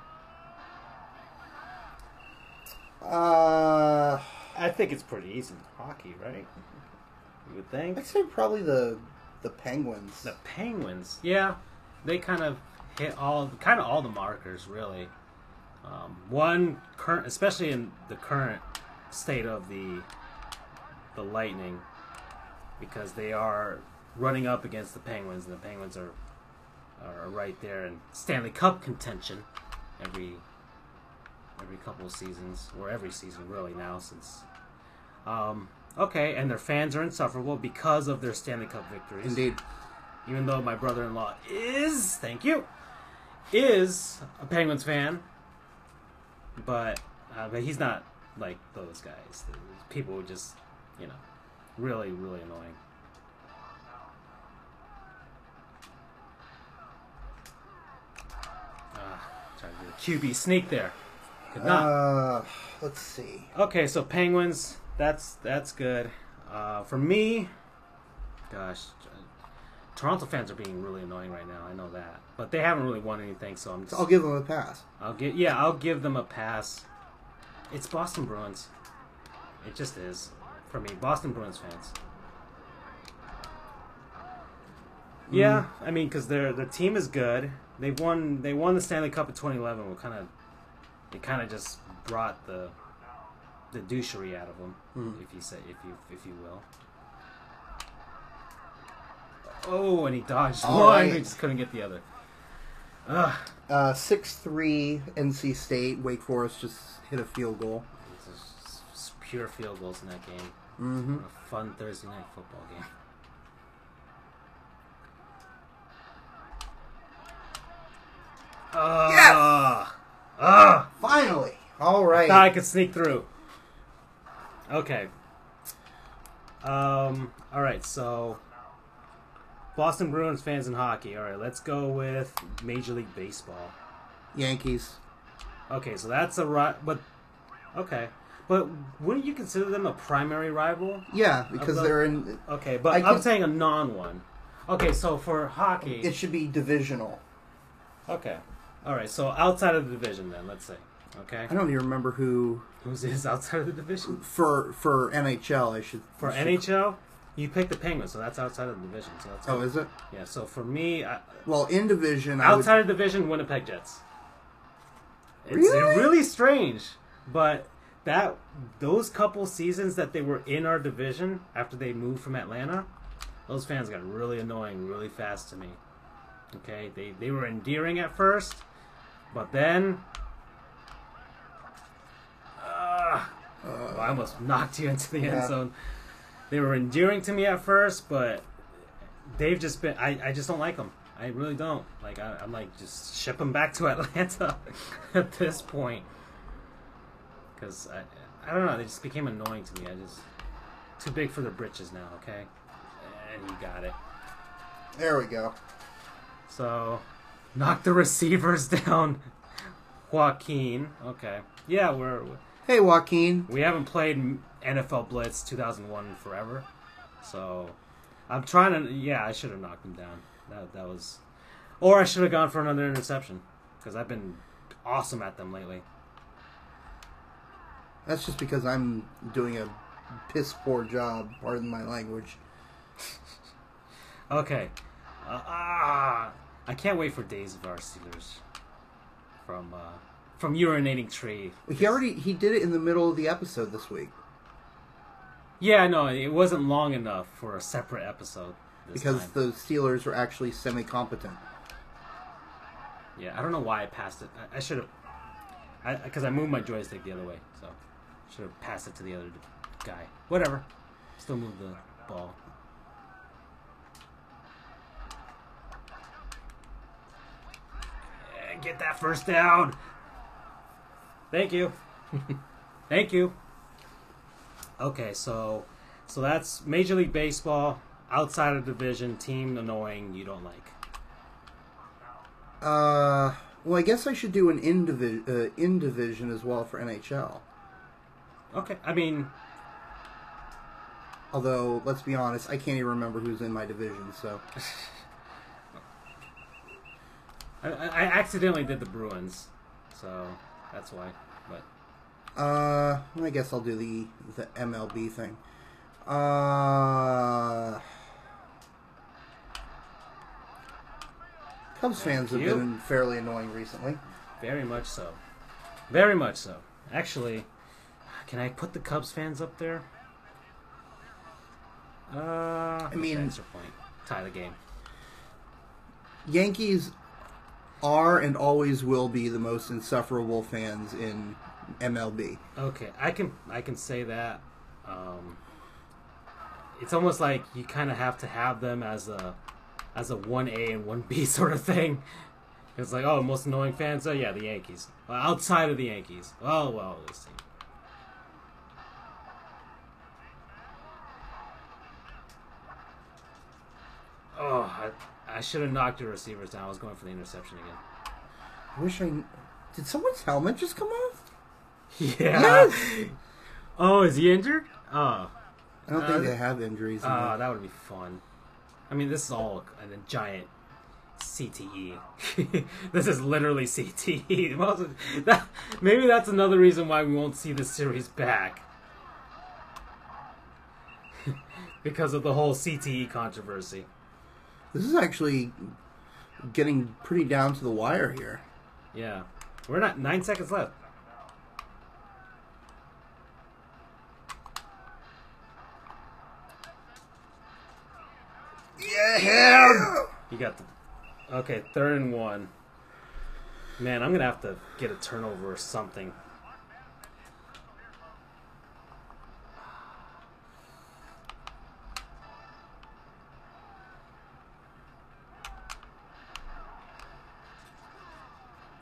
Uh, I think it's pretty easy. Hockey, right? You would think. I'd say probably the the Penguins. The Penguins, yeah, they kind of hit all, kind of all the markers, really. Um, one current, especially in the current state of the the Lightning, because they are running up against the Penguins, and the Penguins are are right there in Stanley Cup contention every every couple of seasons, or every season really now since. Um, okay, and their fans are insufferable because of their Stanley Cup victories Indeed. even though my brother-in-law is thank you is a penguins fan but uh, but he's not like those guys. People who just you know really really annoying. Ah, trying to do a QB sneak there. Could not. Uh, let's see. Okay, so Penguins, that's that's good. Uh, for me, gosh, Toronto fans are being really annoying right now. I know that, but they haven't really won anything, so I'm just. I'll give them a pass. I'll give yeah, I'll give them a pass. It's Boston Bruins. It just is for me, Boston Bruins fans. Yeah, I mean, because their their team is good. They won they won the Stanley Cup in 2011. What kind of it kind of just brought the the douchery out of them, Mm. if you say if you if you will. Oh, and he dodged All one. He just couldn't get the other. Ugh. Uh, six three NC State. Wake Forest just hit a field goal. It's just s- pure field goals in that game. Mm-hmm. A fun Thursday night football game. Ah, ah! Finally. All right. I thought I could sneak through. Okay. Um. All right. So, Boston Bruins fans in hockey. All right. Let's go with Major League Baseball. Yankees. Okay. So that's a right. But okay. But wouldn't you consider them a primary rival? Yeah, because love- they're in. Okay, but I I'm can- saying a non one. Okay, so for hockey, It should be divisional. okay, all right. So outside of the division, then let's say, okay, I don't even remember who who's is outside of the division for for NHL. I should for should- NHL? You picked the Penguins, so that's outside of the division. So that's Oh, is it? yeah. So for me, I, Well, in division, I would, outside of division, Winnipeg Jets. It's Really? really strange, but that those couple seasons that they were in our division after they moved from Atlanta, those fans got really annoying really fast to me. Okay, they they were endearing at first, but then. Uh, well, I almost knocked you into the Yeah. end zone. They were endearing to me at first, but they've just been. I, I just don't like them. I really don't. Like I, I'm like just ship them back to Atlanta at this point because I I don't know. They just became annoying to me. I just too big for their britches now. Okay, and you got it. there we go. So knock the receivers down. Joaquin. Okay. Yeah, we're Hey, Joaquin. we haven't played NFL Blitz 2001 in forever, so I'm trying to. Yeah, I should have knocked him down. That that was, or I should have gone for another interception because I've been awesome at them lately. That's just because I'm doing a piss poor job. Pardon my language. Okay. Uh, ah, I can't wait for Days of Our Steelers from uh, from urinating tree. He already he did it in the middle of the episode this week Yeah, no, it wasn't long enough for a separate episode. This because time. the Steelers were actually semi competent. Yeah, I don't know why I passed it. I, I should have, because I, moved my joystick the other way, so should have passed it to the other guy. Whatever, still move the ball. Eh, Get that first down. Thank you. Thank you. Okay, so so that's Major League Baseball outside of division team annoying you don't like. Uh, well, I guess I should do an in, divi- uh, in division as well for NHL. Okay, I mean Although, let's be honest, I can't even remember who's in my division. So, I, I I accidentally did the Bruins, so that's why. But uh, I guess I'll do the the MLB thing. Uh, Cubs fans have been fairly annoying recently. very much so, very much so. Actually, can I put the Cubs fans up there? Uh, I mean- extra point, tie the game. Yankees are and always will be the most insufferable fans in MLB. Okay, I can I can say that. Um, it's almost like you kind of have to have them as a as a one A and one B sort of thing. It's like, oh, most annoying fans? Oh, yeah, the Yankees. Well, outside of the Yankees. Oh, well, this team. Oh, I, I should have knocked your receivers down. I was going for the interception again. I wish I. Did someone's helmet just come off? Yeah. Yes! Oh, is he injured? Oh. I don't Uh, think they have injuries. In Ah, there. that would be fun. I mean, this is all a, a giant CTE. this is literally CTE. That- maybe that's another reason why we won't see this series back. because of the whole CTE controversy. This is actually getting pretty down to the wire here. Yeah. We're not nine seconds left. Yeah! You got the Okay, third and one. Man, I'm gonna have to get a turnover or something.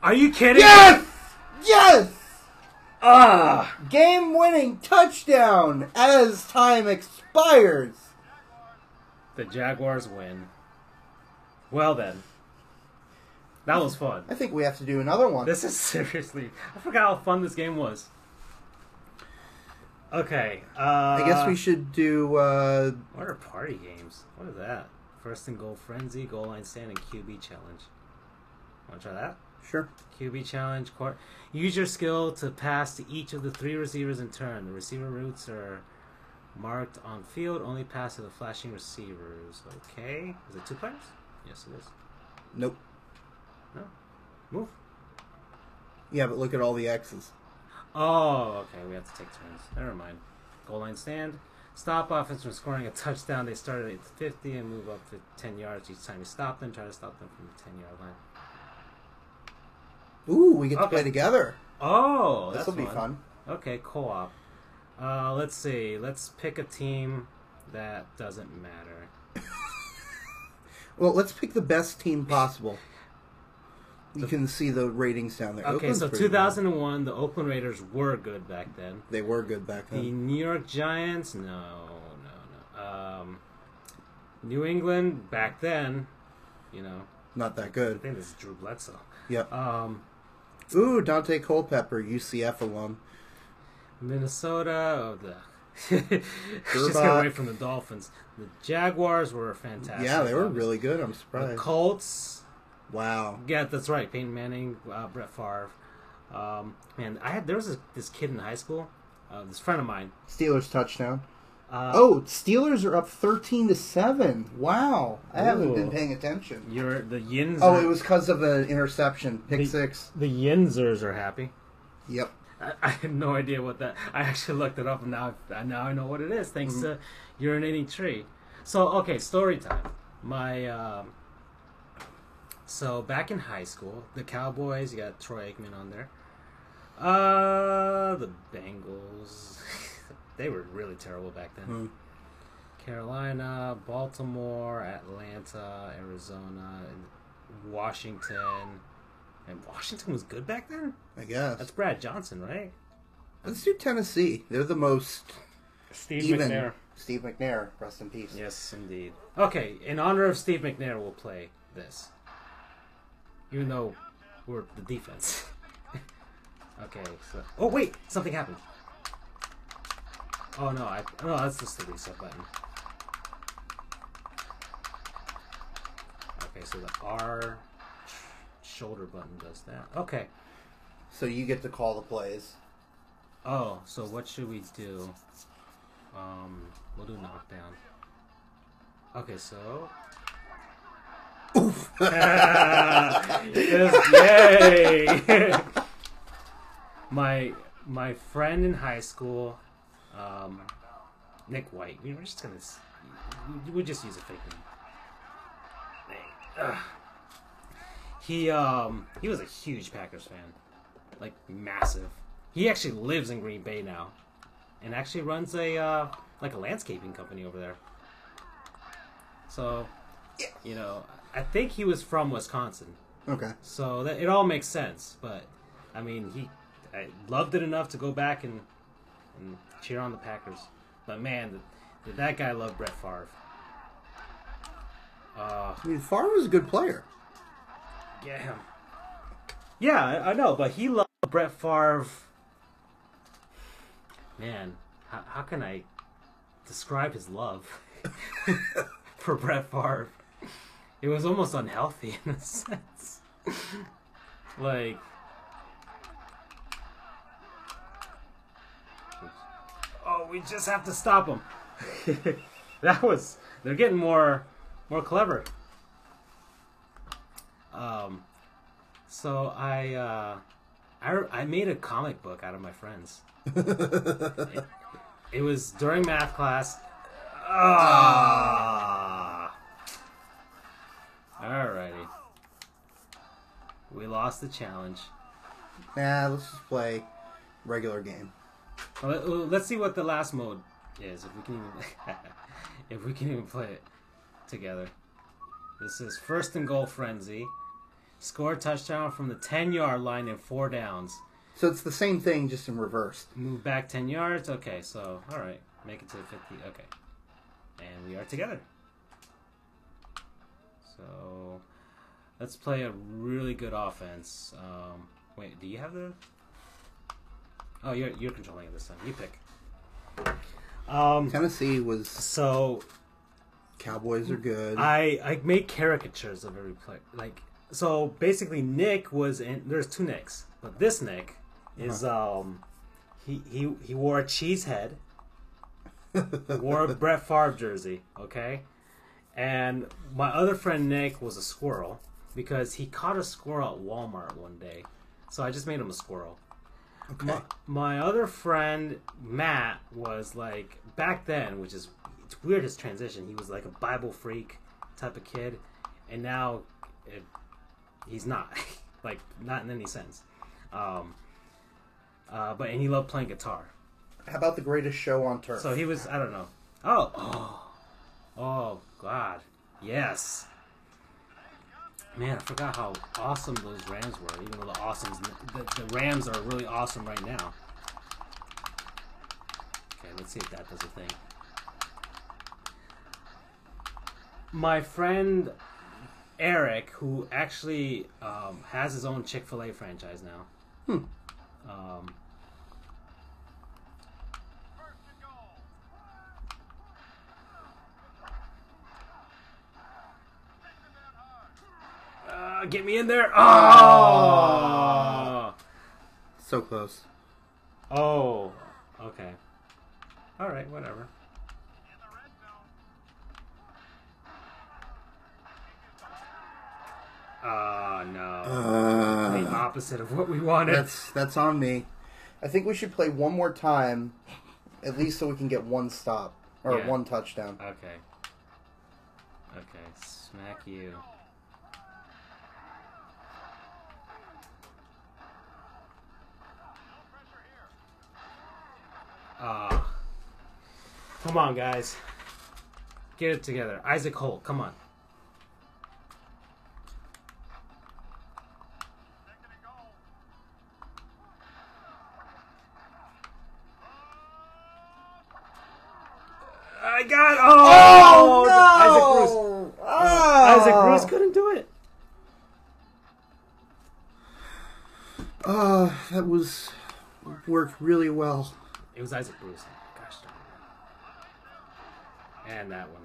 Are you kidding? Yes! Yes! Ah! Game winning touchdown as time expires. The Jaguars win. Well then. That was fun. I think we have to do another one. This is seriously. I forgot how fun this game was. Okay. Uh, I guess we should do. Uh, What are party games? What is that? First and goal frenzy, goal line stand, and QB challenge. Want to try that? Sure. QB challenge. Court. Use your skill to pass to each of the three receivers in turn. The receiver routes are marked on field. Only pass to the flashing receivers. Okay. Is it two players? Yes, it is. Nope. No. Move. Yeah, but look at all the X's. Oh, okay. We have to take turns. Never mind. Goal line stand. Stop offense from scoring a touchdown. They started at 50 and move up to 10 yards each time you stop them. Try to stop them from the 10 yard line. Ooh, we get to Okay. play together. Oh, this will be fun. Okay, co op. Uh, let's see. Let's pick a team that doesn't matter. Well, let's pick the best team possible. You can see the ratings down there. Okay, Oakland's so pretty good. 2001, the Oakland Raiders were good back then. They were good back then. The. New York Giants, no, no, no. Um, New England back then, you know, Not that good. I think this is Drew Bledsoe. Yep. Um, Ooh, Daunte Culpepper, UCF alum. Minnesota, oh, the just get away from the Dolphins. The Jaguars were fantastic. Yeah, they were really good. I'm surprised. The. Colts, Wow. yeah, that's right. Peyton Manning, uh, Brett Favre. Um, man, I had there was this, this kid in high school, uh, this friend of mine. Steelers touchdown. Uh, Oh, Steelers are up 13 to 7. Wow. I haven't been paying attention. you're the Yins. Oh, it was because of an interception. Pick The- six. the Yinzers are happy. Yep. I, I had no idea what that. I actually looked it up, and now I- now I know what it is thanks to urinating tree. So okay, story time. My um, so back in high school, the Cowboys. You got Troy Aikman on there. Uh, the Bengals. they were really terrible back then. Hmm. Carolina, Baltimore, Atlanta, Arizona, and Washington. And Washington was good back then. I guess. That's Brad Johnson, right? Let's do Tennessee. They're the most Steve even. McNair. Steve McNair, rest in peace. Yes, indeed. Okay, in honor of Steve McNair, we'll play this. Even though we're the defense. okay, so. Oh, wait! Something happened. Oh, no, I. No, that's just the reset button. Okay, so the R shoulder button does that. Okay. So you get to call the plays. Oh, so what should we do? Um, we'll do knockdown. Okay, so. yes, yay! my my friend in high school, um, Nick White. We We're just gonna. We'll just use a fake name. He um he was a huge Packers fan, like massive. He actually lives in Green Bay now, and actually runs a uh, like a landscaping company over there. So, you know, I think he was from Wisconsin. Okay. So that it all makes sense. But I mean, he I loved it enough to go back and and cheer on the Packers. But man, did that guy loved Brett Favre? Uh, I mean, Favre was a good player. yeah, yeah, I, I know, but he loved Brett Favre. Man, how, how can I describe his love for Brett Favre? It was almost unhealthy in a sense. like, oh, we just have to stop them. that was they're getting more more clever. Um, so I uh, I I made a comic book out of my friends. it, it was during math class. Ah. Alrighty. We lost the challenge. Nah, let's just play regular game. Well, let- well, let's see what the last mode is. If we can even, if we can even play it together. This is first and goal frenzy. Score a touchdown from the ten yard line in four downs. So it's the same thing, just in reverse. Move back ten yards. Okay, so all right, make it to the fifty. Okay, and we are together. So let's play a really good offense. Um, wait, do you have the? Oh, you're you're controlling it this time. You pick. Um, Tennessee was so Cowboys are good. I I make caricatures of every player. Like so, basically, Nick was in. There's two Nicks, but this Nick is um, he he he wore a cheese head, wore a Brett Favre jersey. Okay, and my other friend Nick was a squirrel because he caught a squirrel at Walmart one day. So I just made him a squirrel. Okay. My, my other friend Matt was like back then, which is it's weird his transition. He was like a Bible freak type of kid, and now it, he's not, like not in any sense. Um, uh, but and he loved playing guitar, How about the greatest show on turf? so he was I don't know. Oh, oh, oh God, yes. Man, I forgot how awesome those Rams were. Even though the awesomes, the, the Rams are really awesome right now. Okay, let's see if that does a thing. My friend Eric, who actually um, has his own Chick Fil A franchise now. Hmm. Um, uh, get me in there! Oh! so close. Oh, okay. All right, whatever. Oh no. the Uh, opposite of what we wanted. that's that's on me. I think we should play one more time, at least so we can get one stop or Yeah. one touchdown. Okay. Okay, smack you. Ah. come on, guys. Get it together. Isaac Holt, come on. I got oh, Isaac Bruce. Oh! Isaac Bruce couldn't do it. Uh, that was worked really well. It was Isaac Bruce. Gosh darn it. And that one.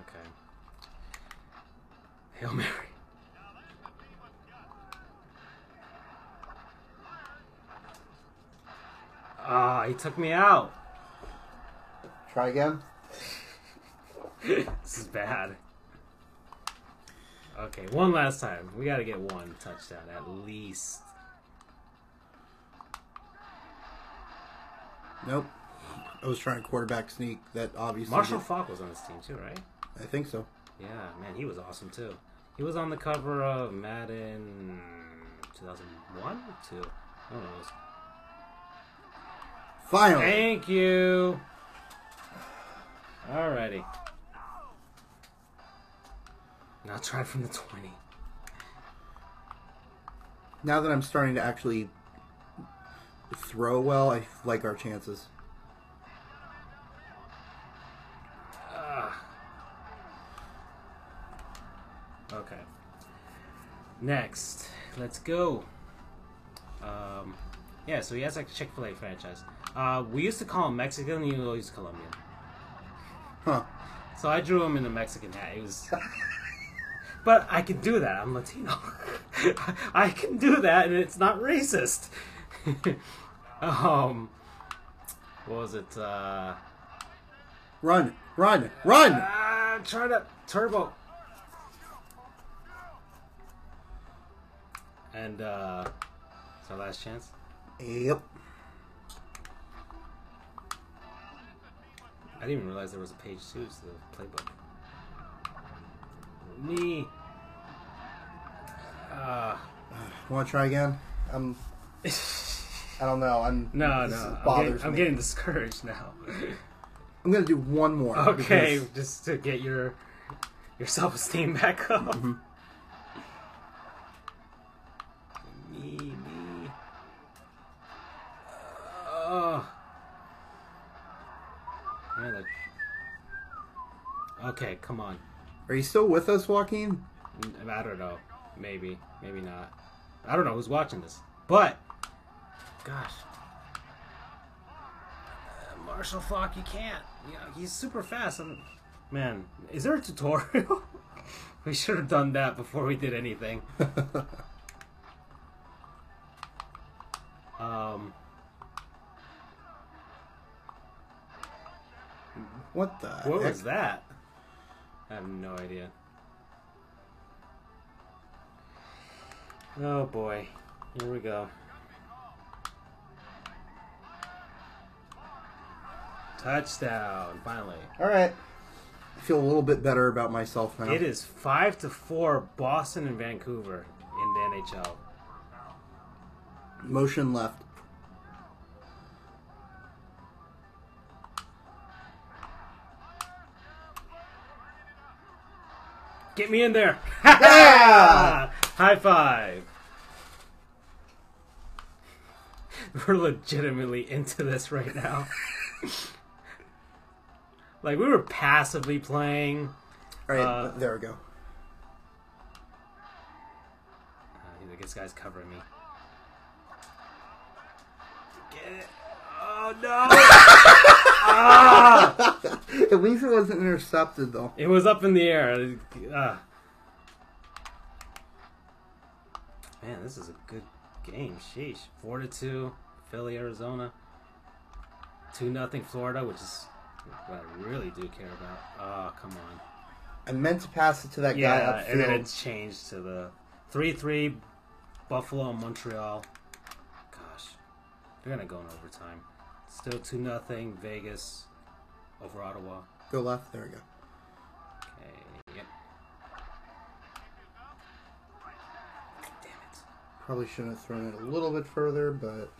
Okay. Hail Mary. Ah, he took me out. Try again. This is bad. Okay, one last time. We gotta get one touchdown at least. Nope. I was trying to quarterback sneak. That obviously. Marshall did- Faulk was on this team too, right? I think so. Yeah, man, he was awesome too. He was on the cover of Madden 2001 or 2. Who knows? Finally. Thank you. Alrighty. Now try from the 20. Now that I'm starting to actually throw well, I like our chances. Ah. Okay. Next, let's go. Um, yeah, so he has like a Chick Fil A franchise. Uh, we used to call him Mexican, even though he's Colombian. Huh. So I drew him in the Mexican hat. He was, but I can do that. I'm Latino. I can do that, and it's not racist. um, what was it? Uh, Run, run, run! ah, try to turbo. And uh, it's our last chance. Yep. I didn't even realize there was a page two to the playbook. Me. Uh, Want to try again? I'm. I don't know. I'm. no, this no. I'm bothers getting, I'm me. getting discouraged now. I'm gonna do one more. okay, because- just to get your your self esteem back up. Mm-hmm. Me, me. Man, that- Okay, come on. Are you still with us, Joaquin? I don't know. Maybe, maybe not. I don't know who's watching this, but gosh, uh, Marshall Faulk, you can't. You know, he's super fast. And man, is there a tutorial? we should have done that before we did anything. Um, What the? what heck? was that? I have no idea. Oh boy, here we go. Touchdown! Finally, All right. I feel a little bit better about myself now. it is five to four. Boston and Vancouver in the NHL. Motion left. Get me in there! Yeah! High five! We're legitimately into this right now. like we were passively playing. All right. Uh, there we go. Uh, this guy's covering me. Get it! Oh no! ah! At least it wasn't intercepted, though. It was up in the air. Uh. Man, this is a good game. Sheesh. Four to two, Philly, Arizona. Two nothing, Florida, which is what I really do care about. Oh, come on. I meant to pass it to that guy Yeah, and then upfield. it's changed to the three three, Buffalo, Montreal. Gosh, they're gonna go in overtime. Still two nothing, Vegas over Ottawa. Go left. There we go. Probably shouldn't have thrown it a little bit further, but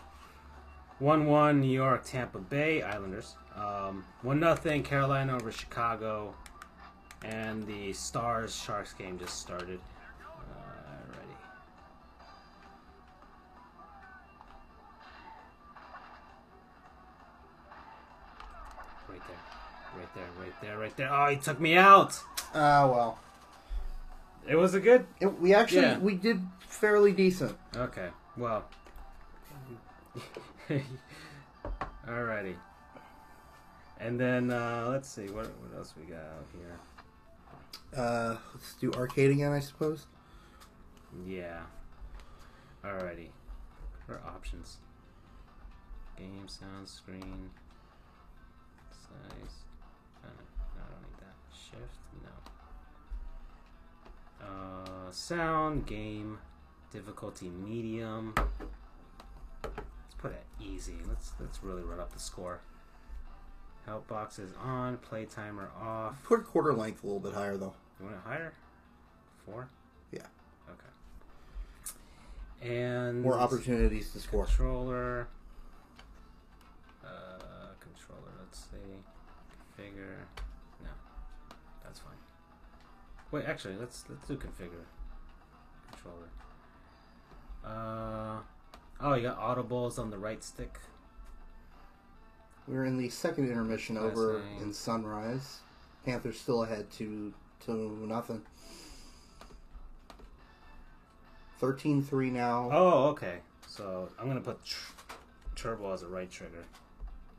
1 1 New York, Tampa Bay Islanders. Um, 1 0 Carolina over Chicago. And the Stars Sharks game just started. Uh, Alrighty. Right there. Right there, right there, right there. Oh, he took me out! ah well. It was a good. It, we actually Yeah. we did fairly decent. Okay, well. Alrighty. And then, uh, let's see, what, what else we got out here? Uh, let's do arcade again, I suppose. Yeah. Alrighty. What are options? Game, sound, screen, size. Uh, no, I don't need that. Shift? No. Uh, sound, game, difficulty medium. Let's put it easy. Let's let's really run up the score. Help box is on. Play timer off. Put quarter length a little bit higher though. You want it higher? Four. Yeah. Okay. And More opportunities to score. Controller. Uh, controller. Let's see. Configure. No, that's fine. Wait, actually, let's let's do configure controller. Uh, oh, you got audibles on the right stick. We're in the second intermission over Fascinating. in Sunrise. Panthers still ahead to to nothing. 13-3 now. Oh, okay. So I'm gonna put tr- turbo as a right trigger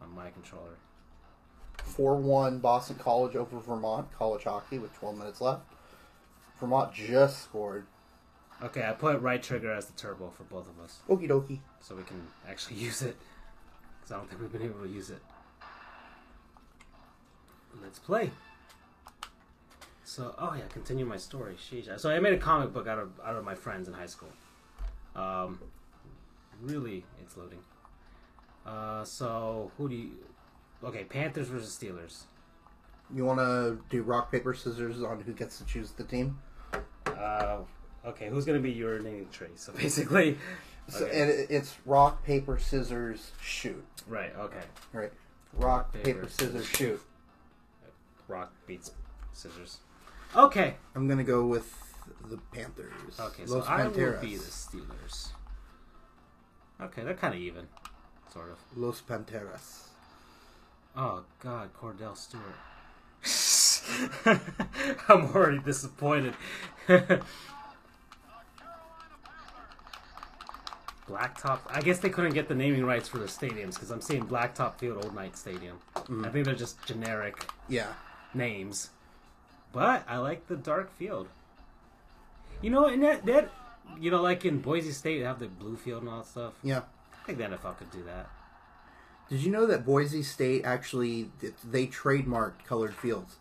on my controller. 4-1 Boston College over Vermont college hockey with 12 minutes left. Vermont just scored. Okay, I put right trigger as the turbo for both of us, Okie dokie. so we can actually use it. Because I don't think we've been able to use it. Let's play. So, oh yeah, continue my story. Sheesh. So I made a comic book out of out of my friends in high school. Um, really, it's loading. Uh, so who do you? Okay, Panthers versus Steelers. You want to do rock paper scissors on who gets to choose the team? Uh, okay, who's gonna be your naming tree? So basically, So, Okay. and it- it's rock paper scissors shoot. right? Okay, Right. Rock Paper, paper scissors shoot. rock beats scissors. Okay, I'm gonna go with the Panthers. okay, so Los I Panteras. will be the Steelers. Okay, they're kind of even, sort of. Los Panteras. Oh God, Kordell Stewart. I'm already disappointed. Blacktop. I guess they couldn't get the naming rights for the stadiums because I'm seeing Blacktop Field, Old Knight Stadium. I think they're just generic Yeah. names. But I like the dark field. You know, and that, that you know, like in Boise State, they have the blue field and all that stuff. Yeah. I think the NFL could do that. Did you know that Boise State actually they trademarked colored fields?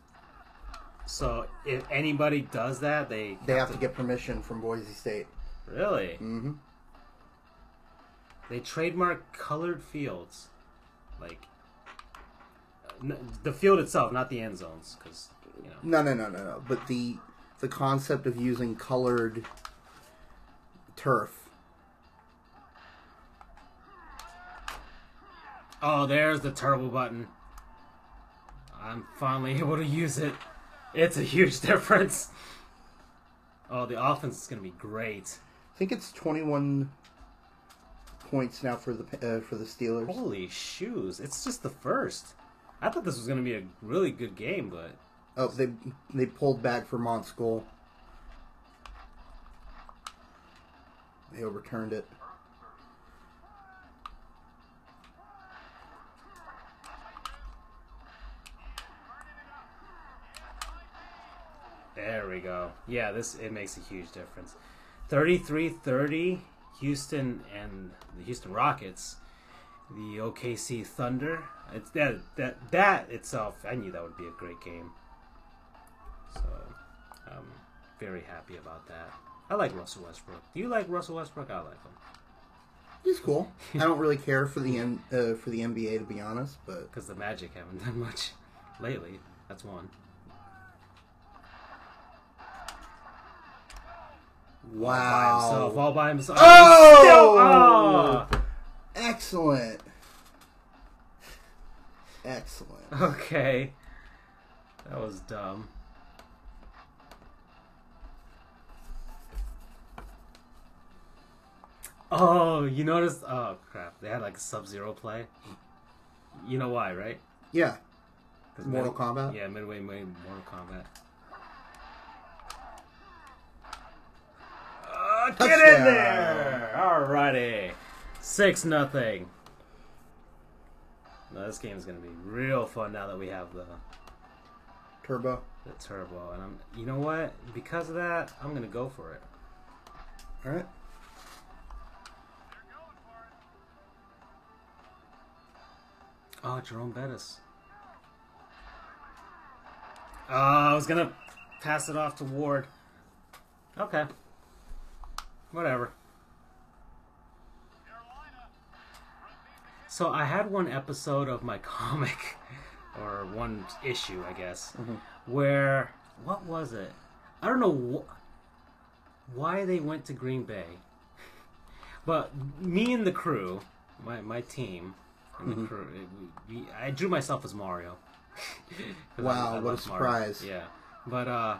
So if anybody does that, they They have to get permission from Boise State. really. Mm-hmm. They trademark colored fields, like the field itself, not the end zones, because you know. No, no, no, no, no. But the the concept of using colored turf. Oh, there's the turbo button. I'm finally able to use it. It's a huge difference. Oh, the offense is gonna be great. I think it's 21 points now for the uh, for the Steelers. Holy shoes! It's just the first. I thought this was gonna be a really good game, but Oh, they they pulled back Vermont's goal. They overturned it. There we go. Yeah, this it makes a huge difference. 33-30 Houston and the Houston Rockets. The OKC Thunder. It's that that that itself. I knew that would be a great game. So, I'm very happy about that. I like Russell Westbrook. Do you like Russell Westbrook? I like him He's cool. I don't really care for the N, uh, for the NBA to be honest, but because the Magic haven't done much lately. That's one. By himself, wow, all by himself. Oh! Still- excellent, excellent. ah! Okay. That was dumb. Oh, you noticed? Oh crap! They had like a Sub-Zero play. You know why, right? Yeah, Mortal Kombat? Yeah, Midway made Mortal Kombat. Get in there! Alrighty, six nothing. Now this game is gonna be real fun now that we have the Turbo. the turbo, and I'm. You know what? Because of that, I'm gonna go for it. All right. Oh, Jerome Bettis. Oh, I was gonna pass it off to Ward. Okay. Whatever. So I had one episode of my comic, or one issue, I guess, where what was it? I don't know wh- why they went to Green Bay, but me and the crew, my my team, and the crew, we, we, I drew myself as Mario. Wow, what a love Mario. surprise. Yeah, but uh,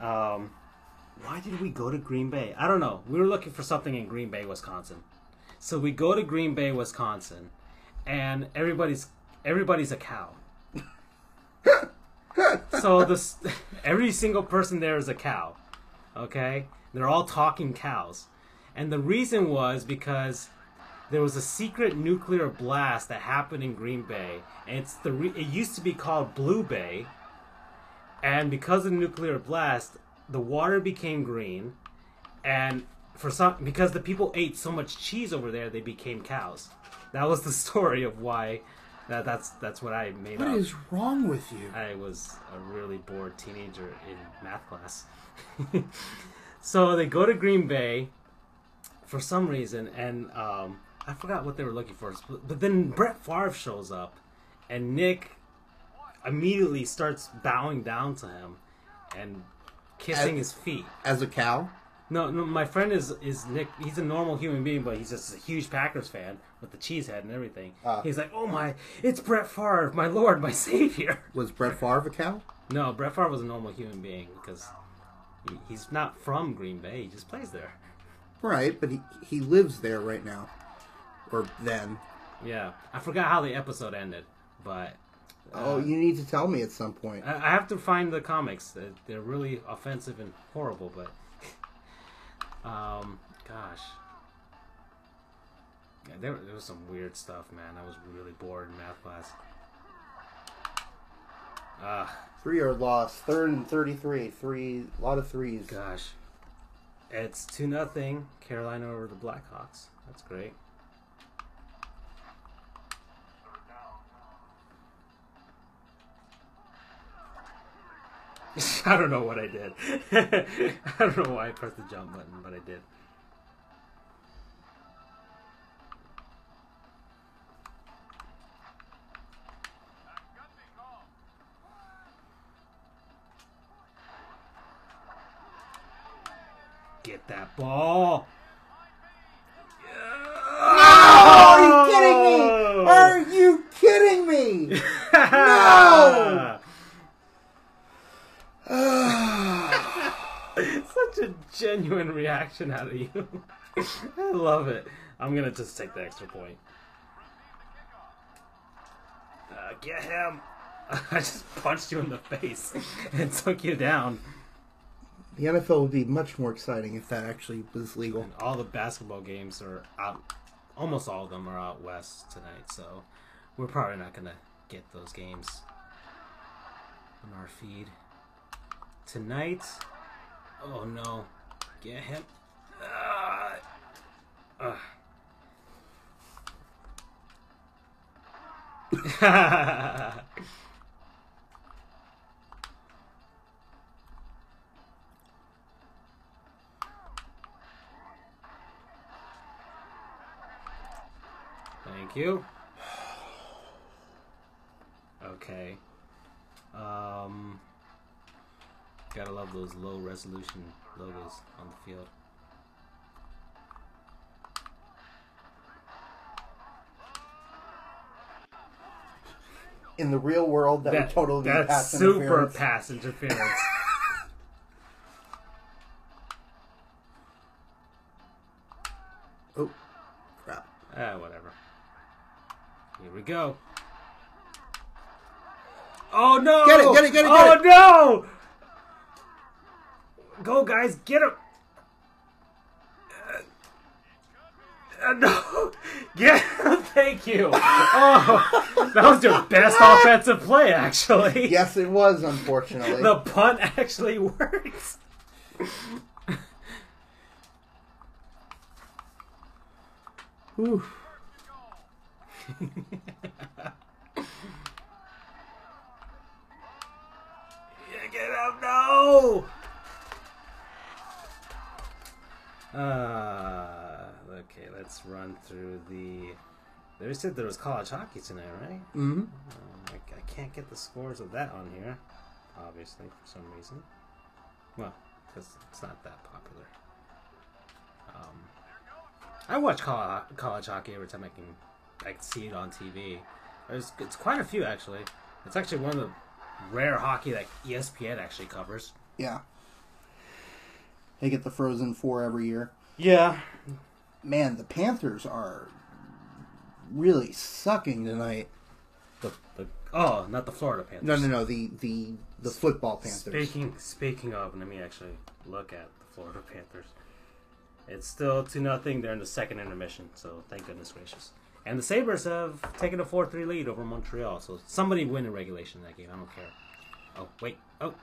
Um, why did we go to Green Bay? I don't know. We were looking for something in Green Bay, Wisconsin. So we go to Green Bay, Wisconsin, and everybody's everybody's a cow. so this every single person there is a cow. Okay? They're all talking cows. And the reason was because there was a secret nuclear blast that happened in Green Bay, and it's the re- it used to be called Blue Bay, and because of the nuclear blast, the water became green, and for some because the people ate so much cheese over there, they became cows. That was the story of why. That, that's that's what I made What up. is wrong with you? I was a really bored teenager in math class. so they go to Green Bay for some reason, and um, I forgot what they were looking for. But, but then Brett Favre shows up, and Nick immediately starts bowing down to him and kissing As- his feet. As a cow? No, no, my friend is is Nick. He's a normal human being, but he's just a huge Packers fan with the cheese head and everything. Ah. he's like, "Oh my, it's Brett Favre, my lord, my savior." Was Brett Favre a cow? No, Brett Favre was a normal human being because he, he's not from Green Bay. He just plays there. Right, but he, he lives there right now. Or then. Yeah, I forgot how the episode ended, but Oh, you need to tell me at some point. I, have to find the comics. They're, really offensive and horrible, but um, gosh, yeah, there, there was some weird stuff, man. I was really bored in math class. Ah, Three yard loss. Third and 33. Three, a lot of threes. gosh, it's two nothing. Carolina over the Blackhawks. That's great. I don't know what I did. I don't know why I pressed the jump button, but I did. Get that ball. Oh, are you kidding me? Are you kidding me? No! Such a genuine reaction out of you. I love it. I'm gonna just take the extra point. Uh, get him! I just punched you in the face and took you down. The NFL would be much more exciting if that actually was legal. And all the basketball games are out. Almost all of them are out west tonight, so we're probably not gonna get those games on our feed tonight. Oh no! Get him! Ah. Ah. Thank you. Okay. Um, gotta love those low resolution logos on the field. In the real world, that, would totally be that's pass super interference. pass interference. Oh, crap. ah, whatever. Here we go. Oh no! Get it, get it, get it, Get Oh get no! Go, guys, get him! Uh, no! Get him! Thank you! Oh, that was your best offensive play, actually. Yes, it was, unfortunately. The punt actually works. Whew. Yeah, get him! No! Uh, okay, let's run through the. They said there was college hockey tonight, right? hmm Um, I, I can't get the scores of that on here, obviously, for some reason. Well, because it's not that popular. Um, I watch college, college hockey every time I can I can see it on TV. There's it's quite a few actually. It's actually one of the rare hockey that ESPN actually covers. Yeah. They get the Frozen Four every year. Yeah, Man, the Panthers are really sucking tonight. the, the oh, not the Florida Panthers. No, no, no. The the the football Panthers. Speaking speaking of, let me actually look at the Florida Panthers. It's still two nothing. They're in the second intermission, so thank goodness gracious. And the Sabres have taken a four three lead over Montreal. So somebody win in regulation in that game. I don't care. Oh wait. Oh.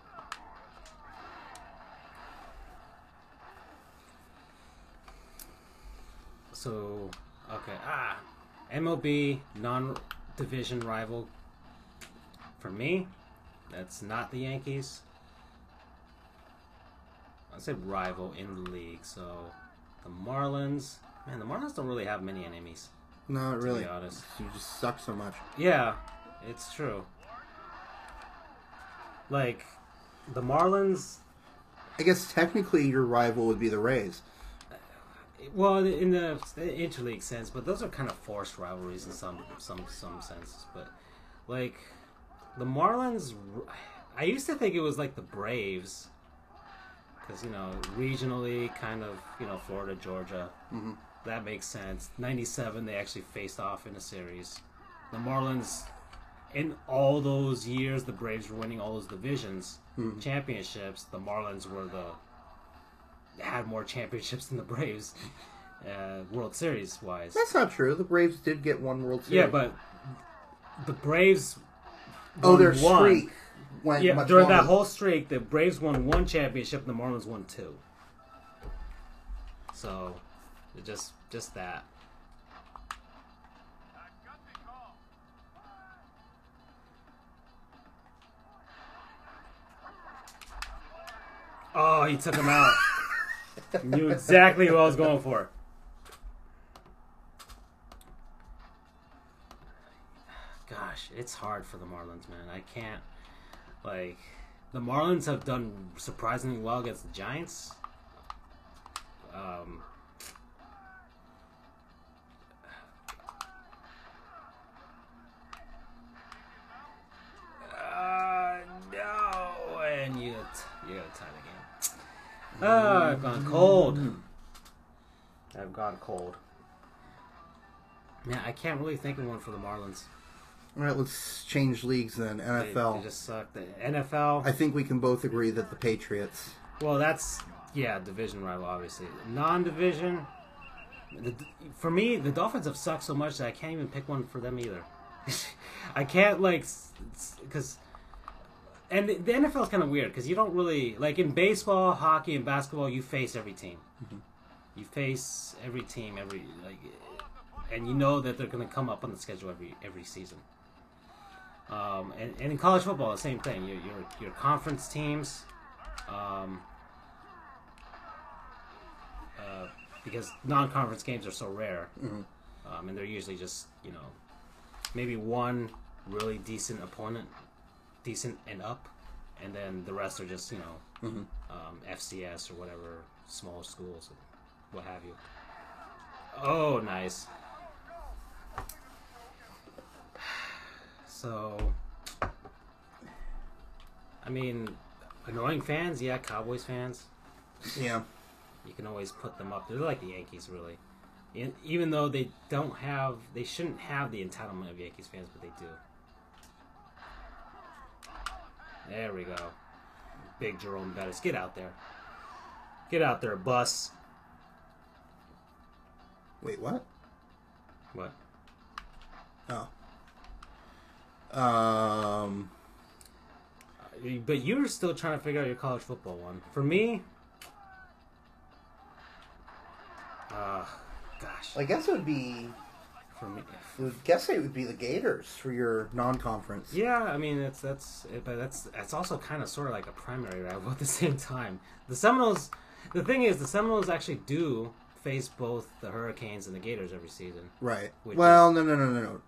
So okay. Ah, MLB non division rival. For me, that's not the Yankees. I say rival in the league. So the Marlins, man, the Marlins don't really have many enemies. Not To really. be honest, You just suck so much. yeah, it's true. Like the Marlins, I guess technically your rival would be the Rays. Well, in the interleague sense, but those are kind of forced rivalries in some some some senses. But like the Marlins, I used to think it was like the Braves, because you know regionally, kind of you know Florida, Georgia. Mhm. That makes sense. '97, they actually faced off in a series. The Marlins, in all those years, the Braves were winning all those divisions, Mhm. championships. The Marlins were the had more championships than the Braves, uh, World Series wise. That's not true. The Braves did get one World Series. Yeah, but the Braves. oh, their one. streak went Yeah, during that whole streak, the Braves won one championship, and the Marlins won two. So, just just that. Oh, he took him out. Knew exactly what I was going for. Gosh, it's hard for the Marlins, man. I can't like the Marlins have done surprisingly well against the Giants. Um, game. Ah, I've gone cold. I've gone cold. Man, I can't really think of one for the Marlins. All right, let's change leagues then. They, NFL. they just suck. The NFL. I think we can both agree that the Patriots. Well, that's yeah, division rival, obviously. Non-division, the, for me, the Dolphins have sucked so much that I can't even pick one for them either. I can't like because, and the, the NFL is kind of weird because you don't really like in baseball, hockey, and basketball. You face every team. You face every team every like, and you know that they're going to come up on the schedule every every season. Um, and, and in college football, the same thing. Your your, your conference teams. Um, uh, because non-conference games are so rare, Mhm. um, and they're usually just you know maybe one really decent opponent, decent and up, and then the rest are just you know Mhm. um, FCS or whatever small schools, what have you. Oh, nice. So, I mean, annoying fans, yeah, Cowboys fans. Yeah. You can always put them up. They're like the Yankees, really. Even though they don't have, they shouldn't have the entitlement of Yankees fans, but they do. There we go. Big Jerome Bettis. Get out there. Get out there, bus. Wait, what? What? Oh. Um. But you're still trying to figure out your college football one. For me, uh, gosh. I guess it would be. For me, I would guess it would be the Gators for your non-conference. Yeah, I mean that's that's but that's that's also kind of sort of like a primary rival at the same time. The Seminoles, the thing is, the Seminoles actually do face both the Hurricanes and the Gators every season. Right. Well, no, no, no, no,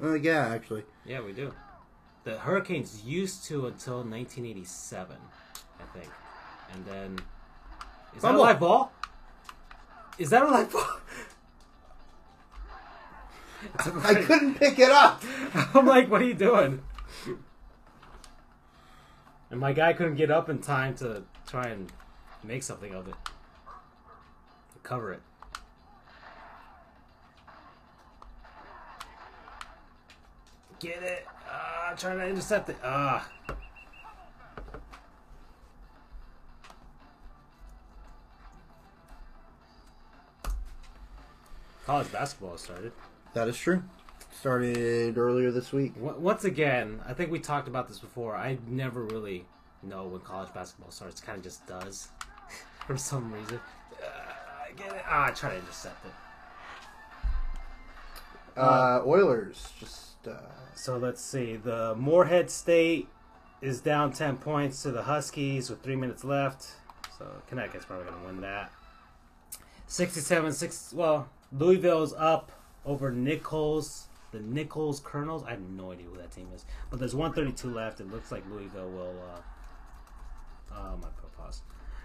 no. Uh, yeah, actually. Yeah, we do. The Hurricanes used to until 1987, I think, and then is that a live ball? Is that a live ball? I couldn't pick it up. I'm like, what are you doing? And my guy couldn't get up in time to try and make something of it. Cover it. Get it! Ah, trying to intercept it. Ah. College basketball started. That is true. Started earlier this week. Once again, I think we talked about this before. I never really know when college basketball starts. Kind of just does for some reason. Uh, I get it. Ah, I try to intercept it. Uh, Oilers just uh, So let's see. The Morehead State is down 10 points to the Huskies with three minutes left. So Connecticut's probably going to win that. 67 6. Well, Louisville's up over Nicholls. The Nicholls Colonels. I have no idea who that team is. But there's 132 left. It looks like Louisville will. Uh, oh, my pause.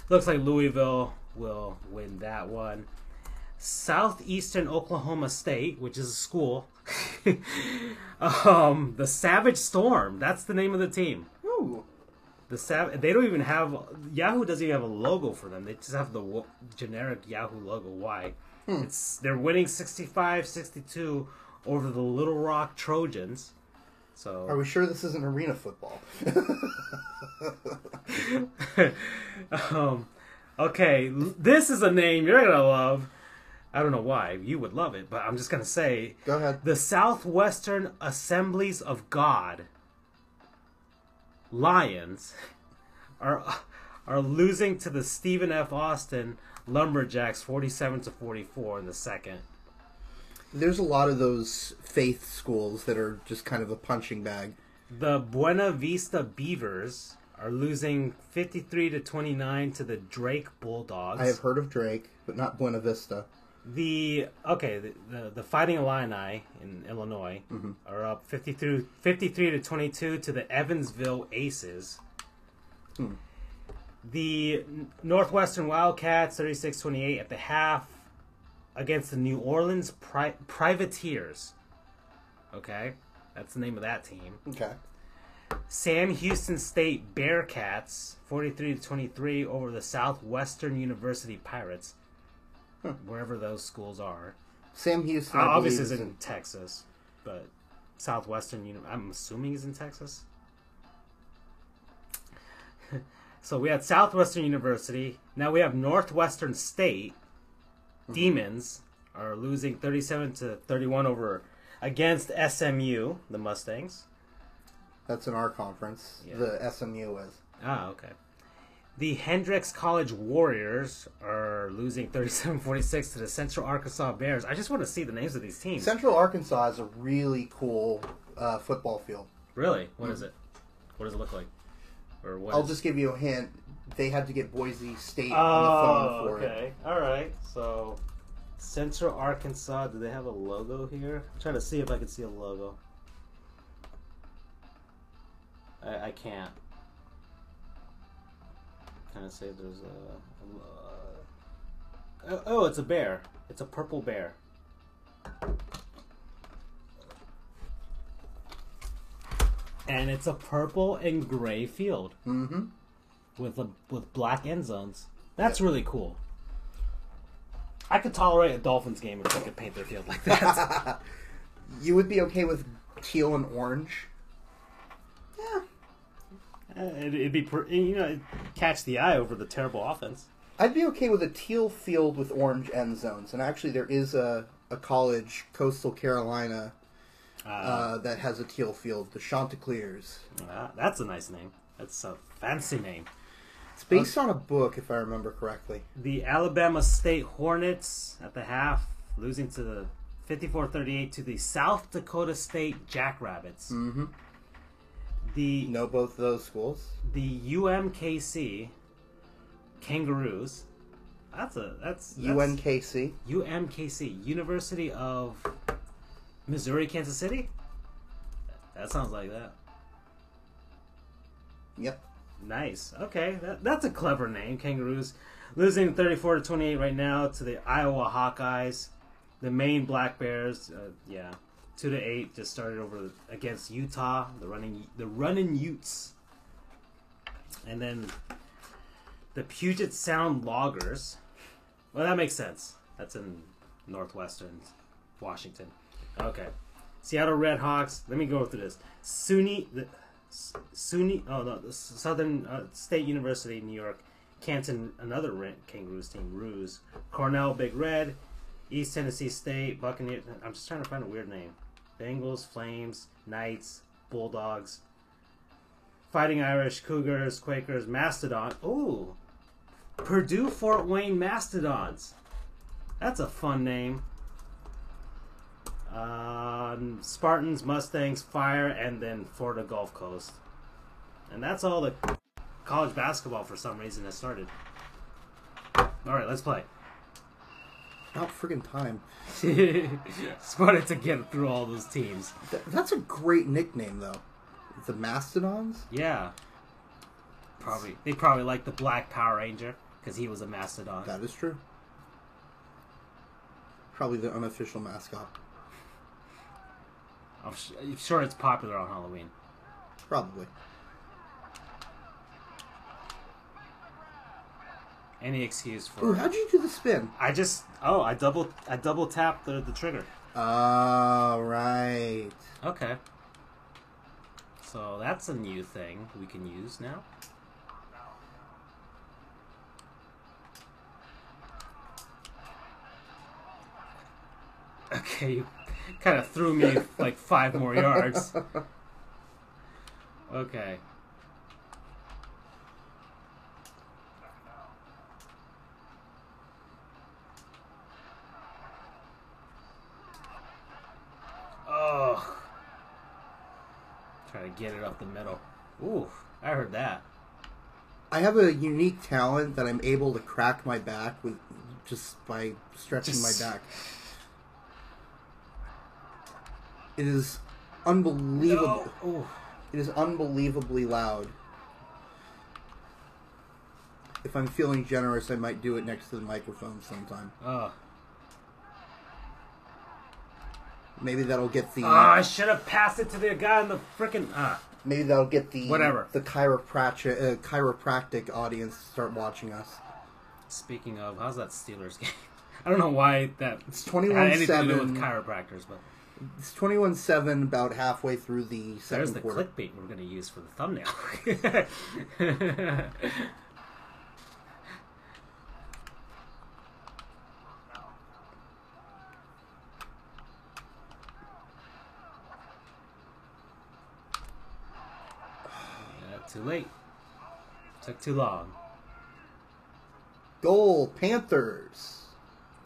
Looks like Louisville will win that one. Southeastern Oklahoma State, which is a school. um, the Savage Storm. That's the name of the team. ooh, The Sav- They don't even have Yahoo. Doesn't even have a logo for them. They just have the w- generic Yahoo logo. Why? It's they're winning 65-62 over the Little Rock Trojans. So are we sure this isn't arena football? um, okay, this is a name you're gonna love. I don't know why you would love it, but I'm just gonna say Go ahead. the Southwestern Assemblies of God Lions are are losing to the Stephen F. Austin Lumberjacks 47 to 44 in the second. There's a lot of those faith schools that are just kind of a punching bag. The Buena Vista Beavers are losing 53 to 29 to the Drake Bulldogs. I have heard of Drake, but not Buena Vista. The okay, the the, the Fighting Illini in Illinois mm-hmm. are up 53, 53 to twenty two to the Evansville Aces. Hmm. The Northwestern Wildcats 36-28 at the half against the New Orleans Pri- Privateers. Okay, that's the name of that team. Okay. Sam Houston State Bearcats 43 to 23 over the Southwestern University Pirates. Wherever those schools are. Sam Houston. Uh, obviously, is in Texas, but Southwestern. Uni- I'm assuming is in Texas. so we had Southwestern University. Now we have Northwestern State. Demons are losing 37 to 31 over against SMU, the Mustangs. That's in our conference. Yeah. The SMU is. Ah, okay. The Hendrix College Warriors are losing 37-46 to the Central Arkansas Bears. I just want to see the names of these teams. Central Arkansas is a really cool uh, football field. Really? What is it? What does it look like? Or what? I'll is- just give you a hint. They had to get Boise State on Oh, the phone for it. okay. All right. So, Central Arkansas. Do they have a logo here? I'm trying to see if I can see a logo. I, I can't. Kind of say there's a. a uh, oh, it's a bear. It's a purple bear. And it's a purple and gray field Mm-hmm. with a, with black end zones. That's really cool. I could tolerate a Dolphins game if they could paint their field like that. You would be okay with teal and orange? Yeah, it'd, it'd be you know catch the eye over the terrible offense. I'd be okay with a teal field with orange end zones. And actually, there is a, a college, Coastal Carolina, Uh, uh, that has a teal field, the Chanticleers. uh, that's a nice name. That's a fancy name. It's based on a book, if I remember correctly. The Alabama State Hornets at the half, losing to the 54-38 to the South Dakota State Jackrabbits. Mm-hmm. The know both of those schools? the UMKC Kangaroos. That's a that's, that's UNKC. UMKC University of Missouri Kansas City. That sounds like that. Yep. Nice. Okay, that, that's a clever name. Kangaroos losing 34 to 28 right now to the Iowa Hawkeyes. The Maine Black Bears, uh, yeah, two to eight just started over against Utah. The running the running Utes. and then the Puget Sound Loggers. Well, that makes sense. That's in northwestern Washington. Okay. Seattle Red Hawks. Let me go through this. SUNY, the SUNY. Oh no, the Southern uh, State University, New York. Canton, another Rent Kangaroos team. Ruse. Cornell, Big Red. East Tennessee State, Buccaneers. I'm just trying to find a weird name. Bengals, Flames, Knights, Bulldogs. Fighting Irish, Cougars, Quakers, Mastodon. Ooh, Purdue Fort Wayne Mastodons. That's a fun name. Um, Spartans, Mustangs, Fire, and then Florida Gulf Coast. And that's all the college basketball for some reason has started. All right, let's play. About friggin' time. Just wanted to get through all those teams. Th- that's a great nickname, though. The Mastodons? Yeah. Probably they probably like the Black Power Ranger because he was a mastodon. That is true. Probably the unofficial mascot. I'm, I'm sure it's popular on Halloween. Probably. Any excuse for Ooh, how'd you do the spin? I just oh I double I double tapped the the trigger. Oh, right. Okay. So that's a new thing we can use now. Okay, you kind of threw me like five more yards. Okay. Oh. Try to get it up the middle. Ooh, I heard that. I have a unique talent that I'm able to crack my back with just by stretching Just- my back. It is unbelievable. No. Ooh. It is unbelievably loud. If I'm feeling generous, I might do it next to the microphone sometime. Oh. Maybe that'll get the Oh, I should have passed it to the guy in the freaking. Ah. maybe that'll get the Whatever. the chiropractic uh, chiropractic audience to start watching us. Speaking of, how's that Steelers game? I don't know why that It's had anything to do with chiropractors, but It's 21-7 about halfway through the second there's the quarter. clickbait we're going to use for the thumbnail. too late. Took too long. Goal Panthers.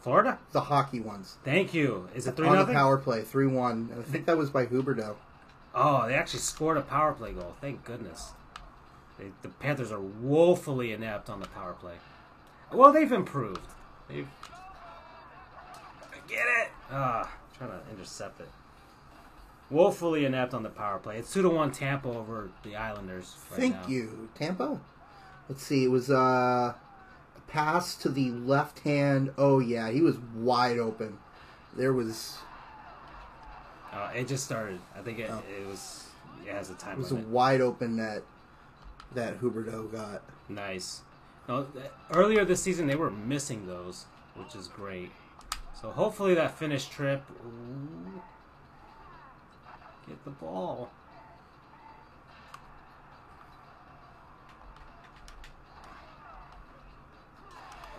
Florida? The hockey ones. Thank you. Is it three on the nothing? power play, 3-1. I think that was by Huberdeau. Oh, they actually scored a power play goal. Thank goodness. They, the Panthers are woefully inept on the power play. Well, they've improved. They've get it. Ah, trying to intercept it. Woefully inept on the power play. It's two to one Tampa over the Islanders. Right Thank now. you, Tampa. Let's see. It was uh, pass to the left hand. Oh yeah, he was wide open. There was Uh, it just started. I think it, Oh. it was. It has a time. it was a wide open net that Huberdeau got. Nice. No, earlier this season they were missing those, which is great. So hopefully that finish trip. Ooh, get the ball.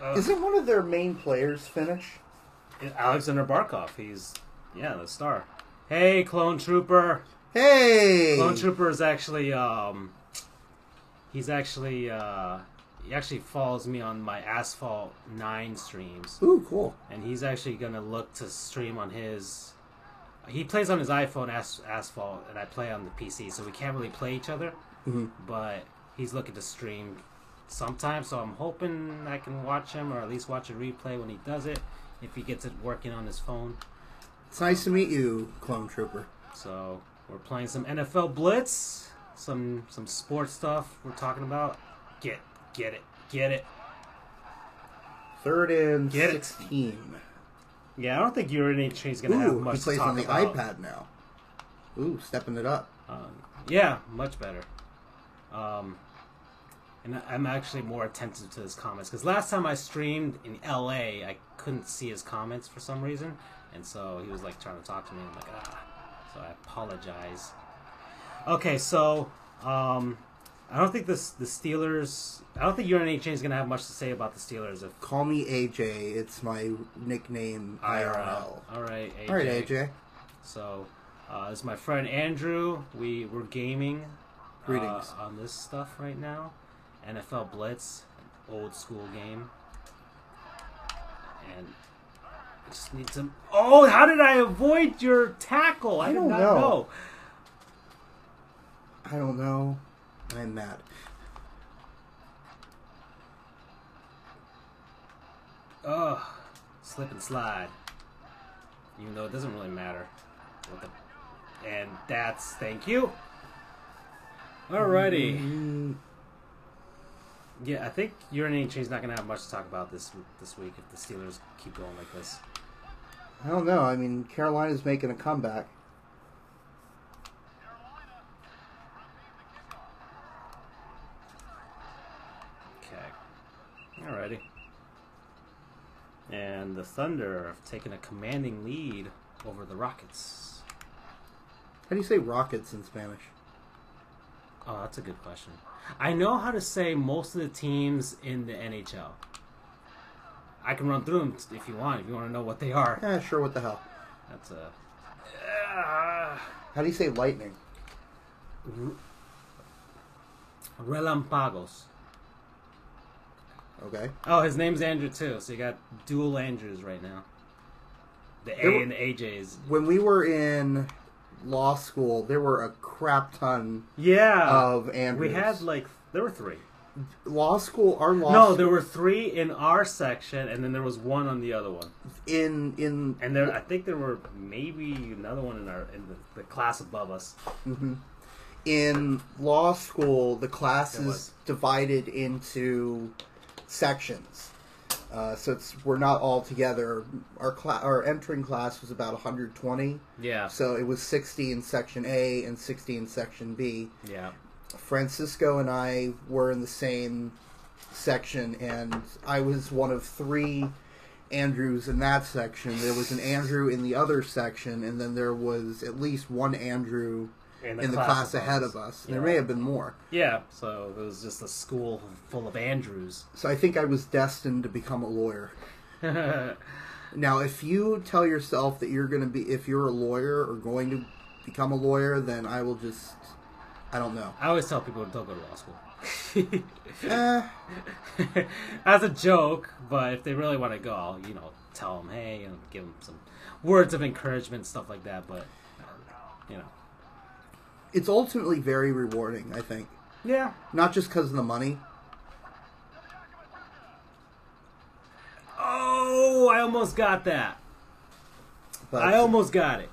Uh, Isn't one of their main players Finnish? Aleksander Barkov? He's yeah the star. Hey, Clone Trooper. Hey, Clone Trooper is actually um, he's actually uh, he actually follows me on my Asphalt Nine streams, Ooh, cool. and he's actually gonna look to stream on his. He plays on his iPhone As- Asphalt, and I play on the PC, so we can't really play each other. Mhm. But he's looking to stream sometime, so I'm hoping I can watch him or at least watch a replay when he does it. If he gets it working on his phone, It's nice to meet you, Clone Trooper. So we're playing some NFL Blitz, some some sports stuff we're talking about. Get get it, get it. Third and Get it. sixteen. Yeah, I don't think Urination's gonna have Ooh, much he plays on the about. iPad now. Ooh, stepping it up. Um, yeah, much better. Um, and I'm actually more attentive to his comments because last time I streamed in LA, I couldn't see his comments for some reason, and so he was like trying to talk to me. I'm like, ah, so I apologize. Okay, so um, I don't think this the Steelers. I don't think UNH is gonna have much to say about the Steelers if Call me AJ. It's my nickname IRL. All right, AJ. All right, AJ. So, uh, this is my friend Andrew. We we're gaming. Greetings. uh, on this stuff right now. NFL Blitz, old school game. And I just need some. Oh, how did I avoid your tackle? I, I don't not know. know. I don't know. I'm mad. Ugh, slip and slide. Even though it doesn't really matter. What the, and that's thank you. Alrighty. Mm, Yeah, I think UNH is not going to have much to talk about this this week if the Steelers keep going like this. I don't know. I mean, Carolina's making a comeback. Okay. Alrighty. And the Thunder have taken a commanding lead over the Rockets. How do you say rockets in Spanish? Oh, that's a good question. I know how to say most of the teams in the NHL. I can run through them if you want. If you want to know what they are, Yeah, sure. What the hell? that's a. Uh, How do you say lightning? Relampagos. Okay. Oh, his name's Andrew too. So you got dual Andrews right now. The A were- and the AJs. When we were in law school, there were a crap ton Yeah. of Andrews. we had like there were three. law school. Our law No, school, there were three in our section, and then there was one on the other one. in in And there, I think there were maybe another one in our in the, the class above us. Mm-hmm. in law school, the class is divided into sections. Uh, so it's we're not all together. Our cla- our entering class was about 120. Yeah. So it was 60 in section A and 60 in section B. Yeah. Francisco and I were in the same section, and I was one of three Andrews in that section. There was an Andrew in the other section, and then there was at least one Andrew in the, class, above ahead of us. There may have been more. Yeah. So it was just a school full of Andrews. So I think I was destined to become a lawyer. Now, if you tell yourself that you're going to be, if you're a lawyer or going to become a lawyer, then I will just, I don't know. I always tell people don't go to law school. Eh, As a joke, but if they really want to go, I'll, you know, tell them, hey, and give them some words of encouragement, stuff like that. But, you know. It's ultimately very rewarding, I think. Yeah. Not just because of the money. Oh, I almost got that. But I almost got it.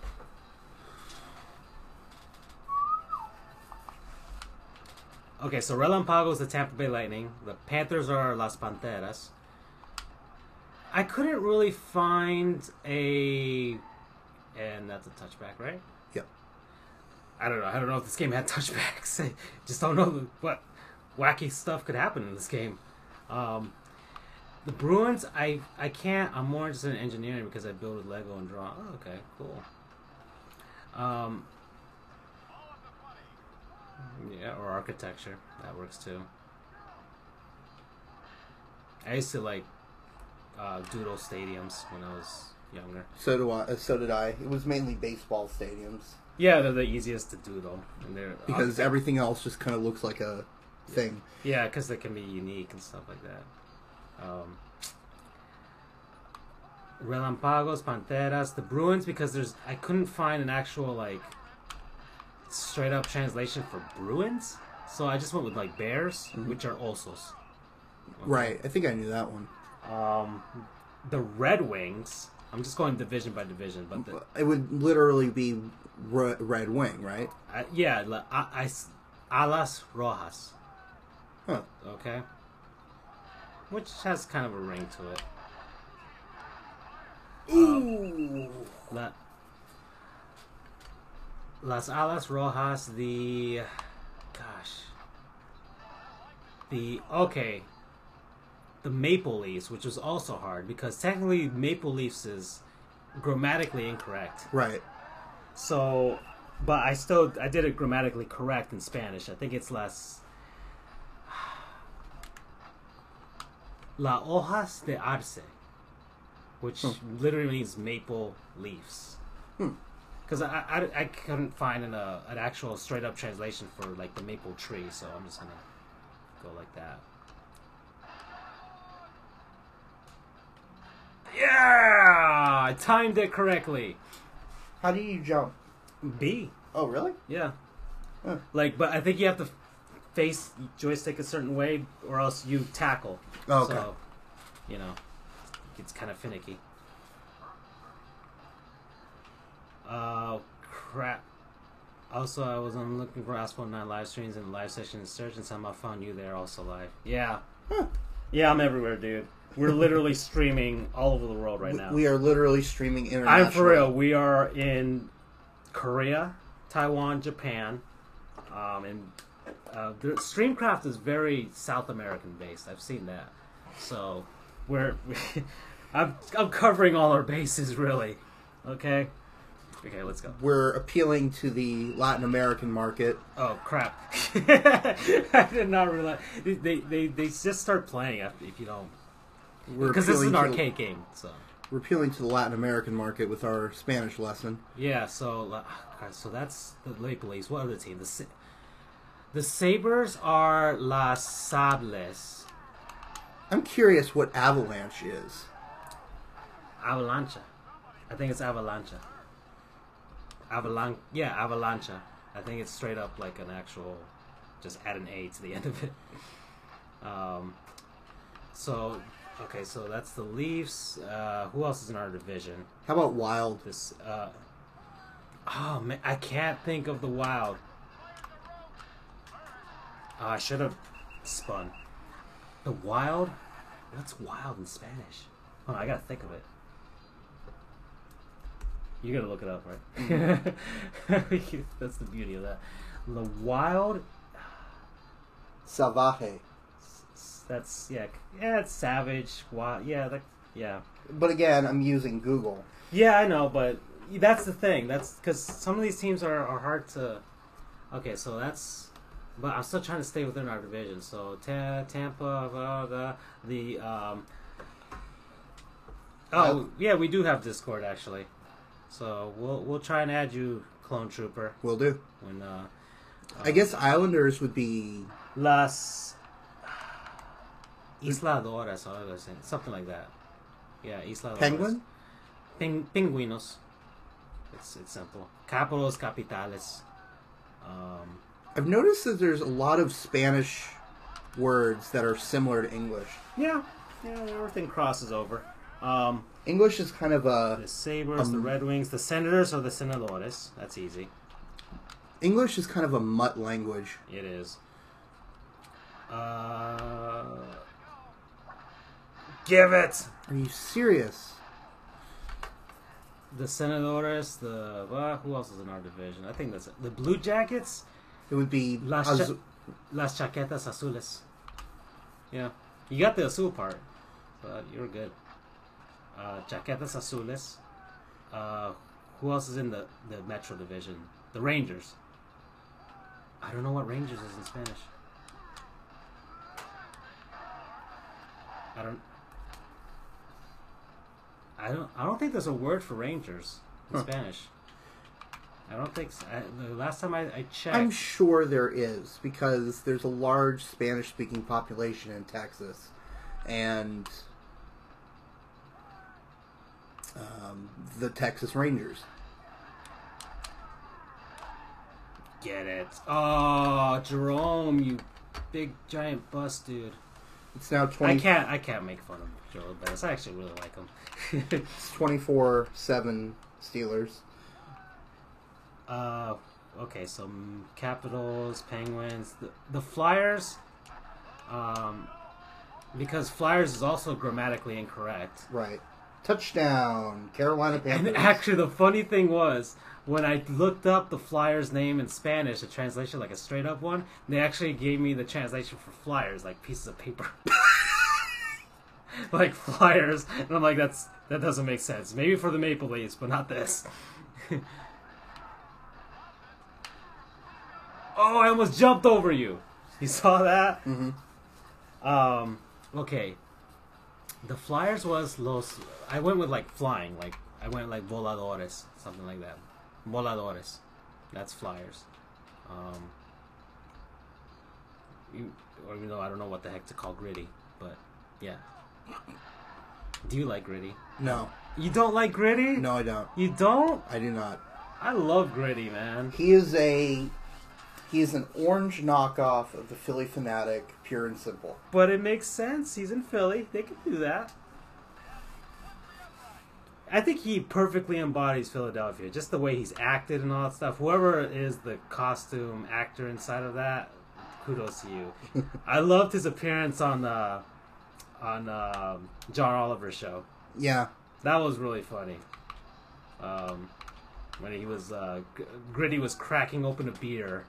Okay, so Relampago is the Tampa Bay Lightning. The Panthers are Las Panteras. I couldn't really find a, and that's a touchback, right? I don't know. I don't know if this game had touchbacks. I just don't know what wacky stuff could happen in this game. Um, the Bruins, I I can't. I'm more interested in engineering because I build with Lego and draw. Oh, okay, cool. Um, yeah, or architecture that works too. I used to like uh, doodle stadiums when I was younger. So do I. uh, So did I. It was mainly baseball stadiums Yeah, they're the easiest to doodle, and they're because uh, everything else just kind of looks like a thing. Yeah, because they can be unique and stuff like that. Um, Relampagos, Panteras, the Bruins, because there's I couldn't find an actual like straight up translation for Bruins, so I just went with like Bears, which are Osos. Okay. Right. I think I knew that one. Um, the Red Wings. I'm just going division by division, but the, It would literally be re- Red Wing, right? uh, yeah, la- I, I, Alas Rojas. Huh. Okay. Which has kind of a ring to it. Ooh. La, Las Alas Rojas, the. Gosh. the okay, the Maple Leafs, which was also hard because technically Maple Leafs is grammatically incorrect. Right. So, but I still I did it grammatically correct in Spanish. I think it's less. la hojas de arce, which Hmm. literally means maple leaves. Hmm. Because I, I, I couldn't find an, uh, an actual straight up translation for like the maple tree, so I'm just gonna go like that. Yeah, I timed it correctly. How do you jump? B. Oh, really? Yeah. Huh. Like, but I think you have to face joystick a certain way, or else you tackle. Oh, okay. So, you know, it's kind of finicky. Oh crap. Also, I was on looking for Asphalt 9 live streams and live session search, and somehow found you there also live. Yeah. Huh. Yeah, I'm everywhere, dude. We're literally streaming all over the world right now. We are literally streaming international. I'm for real. We are in Korea, Taiwan, Japan, um, and uh, the Streamcraft is very South American based. I've seen that, so we're I'm I'm covering all our bases really. Okay, okay, let's go. We're appealing to the Latin American market. Oh crap! I did not realize they they they just start playing if, you don't because this is an arcade game. So We're appealing to the Latin American market with our Spanish lesson. Yeah, so uh, God, so that's the Maple Leafs. What other team? The Sa- the Sabres are Las Sables. I'm curious what Avalanche is. Avalancha. I think it's Avalancha. Avalan yeah, Avalancha. I think it's straight up like an actual just add an A to the end of it. Um so okay, so that's the Leafs. Uh who else is in our division? How about Wild? This uh Oh man, I can't think of the wild. Oh, I should have spun. The wild? What's wild in Spanish? Oh, I gotta think of it. You gotta look it up, right? That's the beauty of that. The wild. Salvaje. That's yeah, yeah. It's savage. Wild. Yeah, that, yeah. But again, I'm using Google. Yeah, I know, but that's the thing. That's because some of these teams are, are hard to. Okay, so that's. But I'm still trying to stay within our division. So Ta- Tampa, blah, blah, the um. Oh yeah, we do have Discord actually, so we'll we'll try and add you, Clone Trooper, We'll do. when uh. I guess Islanders would be. Las Algo así, something like that. Yeah, Isladoras. Penguin? Ping, pingüinos. It's it's simple. Capitals, capitales. Um, I've noticed that there's a lot of Spanish words that are similar to English. yeah, yeah, everything crosses over. Um, English is kind of a. the Sabres, the Um, Red Wings, the Senators, or the Senadores. That's easy. English is kind of a mutt language. It is. Uh, give it. Are you serious? The Senadores, the uh, who else is in our division? I think that's it. the Blue Jackets. It would be. Las Az- cha- Las chaquetas azules. Yeah, you got the azul part, but you're good. Uh, chaquetas azules. Uh, who else is in the the Metro division? The Rangers. I don't know what Rangers is in Spanish. I don't. I don't. I don't think there's a word for Rangers in Huh. Spanish. I don't think. So. I, the last time I, I checked. I'm sure there is because there's a large Spanish speaking population in Texas, and um, the Texas Rangers. Get it. Oh, Jerome, you big giant bust dude. It's now twenty. I 20, can't I can't make fun of Jerome Bettis. I actually really like him. it's 24 7 Steelers. uh okay, so Capitals, Penguins, the, the Flyers um because Flyers is also grammatically incorrect. Right. Touchdown, Carolina Panthers. And actually, the funny thing was when I looked up the Flyers' name in Spanish, the translation, like a straight up one, they actually gave me the translation for Flyers, like pieces of paper. like Flyers, and I'm like, that's that doesn't make sense. Maybe for the Maple Leafs, but not this. oh, I almost jumped over you. You saw that? Mhm. Um. Okay. The Flyers was los. I went with like flying, like I went like voladores, something like that. Voladores. That's Flyers. Um. You, or even though I don't know what the heck to call gritty, but yeah. Do you like gritty? No, You don't like gritty? no, I don't. You don't? I do not. I love gritty, man. He is a he is an orange knockoff of the Phillie Phanatic, pure and simple. But it makes sense. He's in Philly. They can do that. I think he perfectly embodies Philadelphia. Just the way he's acted and all that stuff. Whoever is the costume actor inside of that, kudos to you. I loved his appearance on the on um, John Oliver's show. Yeah, That was really funny. Um, when he was uh, Gritty was cracking open a beer,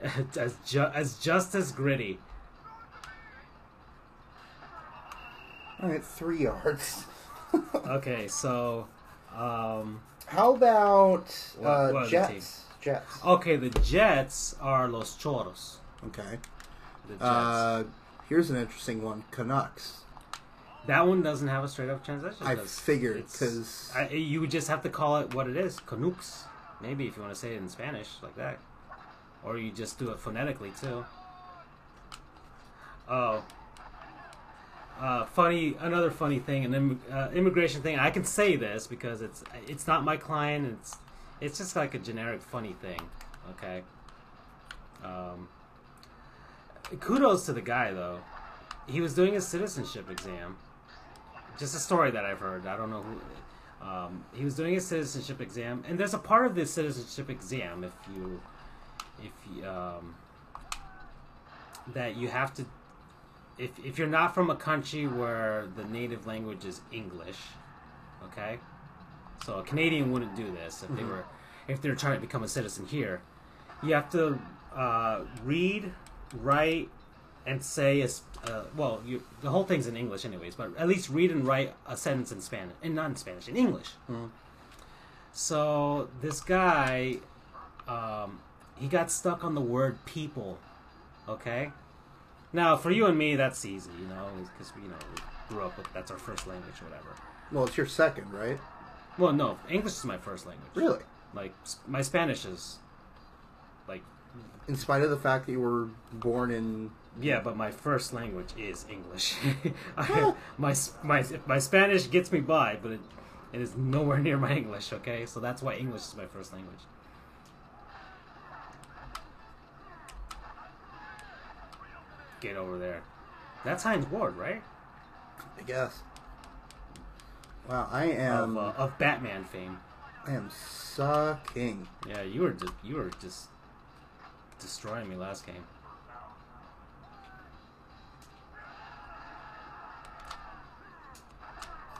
as ju- as just as Gritty. all right, three yards. Okay, so um, How about uh, what Jets? Jets. okay, the Jets are Los Choros. Okay. The Jets. Uh, here's an interesting one: Canucks. that one doesn't have a straight up translation. I figured because you would just have to call it what it is, Canucks. Maybe if you want to say it in Spanish like that, or you just do it phonetically too. Oh, uh, funny. Another funny thing, an im- uh, immigration thing. I can say this because it's it's not my client. It's it's just like a generic funny thing. Okay. Um, kudos to the guy though. He was doing his citizenship exam just a story that I've heard. I don't know who. Um, he was doing his citizenship exam, and there's a part of this citizenship exam if you, if you, um, that you have to, if if you're not from a country where the native language is English, okay, so a Canadian wouldn't do this if they were, if they're trying to become a citizen here, you have to uh, read, write, and say a, uh, well, you, the whole thing's in English, anyways. But at least read and write a sentence in Spanish, and not in Spanish, in English. Mhm. So this guy, um, he got stuck on the word "people." Okay. Now, for you and me, that's easy, you know, because you know we grew up with that's our first language, or whatever. well, it's your second, right? Well, no, English is my first language. Really? Like my Spanish is, like, In spite of the fact that you were born in Yeah, but my first language is English. I, my my my Spanish gets me by, but it, it is nowhere near my English. Okay, so that's why English is my first language. Get over there. That's Hines Ward, right? I guess. Wow, I am Of, uh, of Batman fame. I am sucking. Yeah, you were just you were just destroying me last game.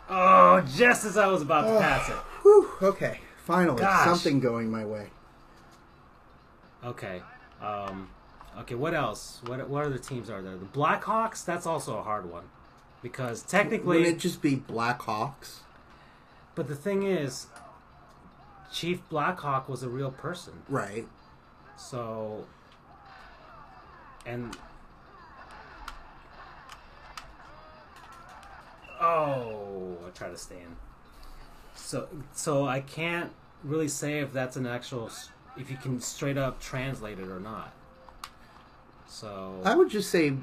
Oh, just as I was about to pass it. Whew, okay, finally Gosh. something going my way. Okay. Um, okay, what else? What what other teams are there? The Blackhawks, that's also a hard one. Because technically Wouldn't it just be Blackhawks? but the thing is Chief Blackhawk was a real person. Right. So, and oh, I try to stand. So, so I can't really say if that's an actual, if you can straight up translate it or not. So I would just say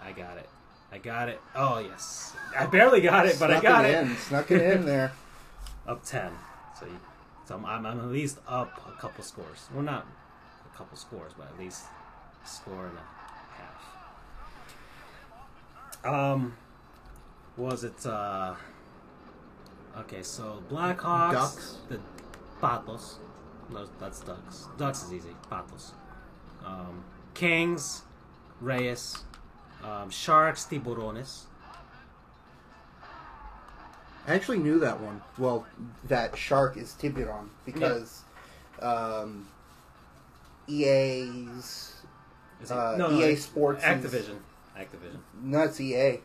I got it. I got it. Oh yes, I barely got it, but I got it it. in, snuck it in there. Up ten. So, you, so I'm, I'm, I'm at least up a couple scores. Well, not a couple scores, but at least a score and a half. Um, was it? uh Okay, so Blackhawks, Ducks. the Patos. No, that's Ducks. Ducks is easy. Patos. Um, Kings, Reyes, Um, sharks, tiburones. I actually knew that one. Well, that shark is Tiburon because um, EA's it- Uh, no, no, EA it's Sports Activision. Activision. no, it's EA.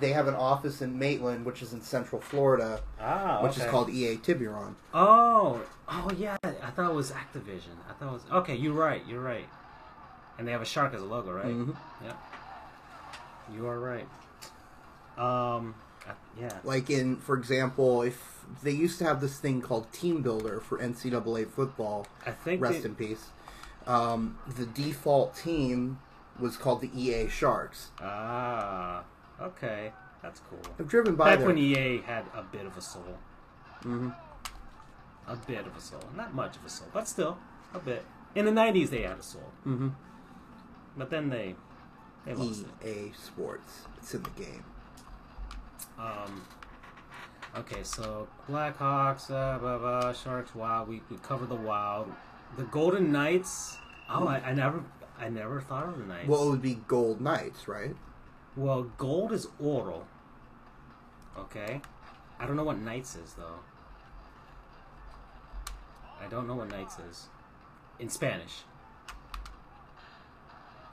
They have an office in Maitland, which is in Central Florida, Ah, which okay. is called EA Tiburon. Oh, oh yeah. I thought it was Activision. I thought it was okay. You're right. You're right. And they have a shark as a logo, right? Mhm. Yep. You are right. Um, yeah. Like in, for example, if they used to have this thing called Team Builder for NCAA football, I think rest they- in peace. Um, the default team was called the EA Sharks. Ah, okay. That's cool. I've driven by Back there. when EA had a bit of a soul. Mhm. A bit of a soul. Not much of a soul, but still, a bit. In the 90s, they had a soul. Mhm. But then they, they lost it. EA Sports. It's in the game. Um, okay, so Blackhawks, uh, blah, blah, Sharks, Wild. We, we covered the Wild. The Golden Knights. Oh, I, I never, I never thought of the Knights. Well, it would be Gold Knights, right? Well, gold is oro. Okay, I don't know what Knights is though. I don't know what Knights is in Spanish.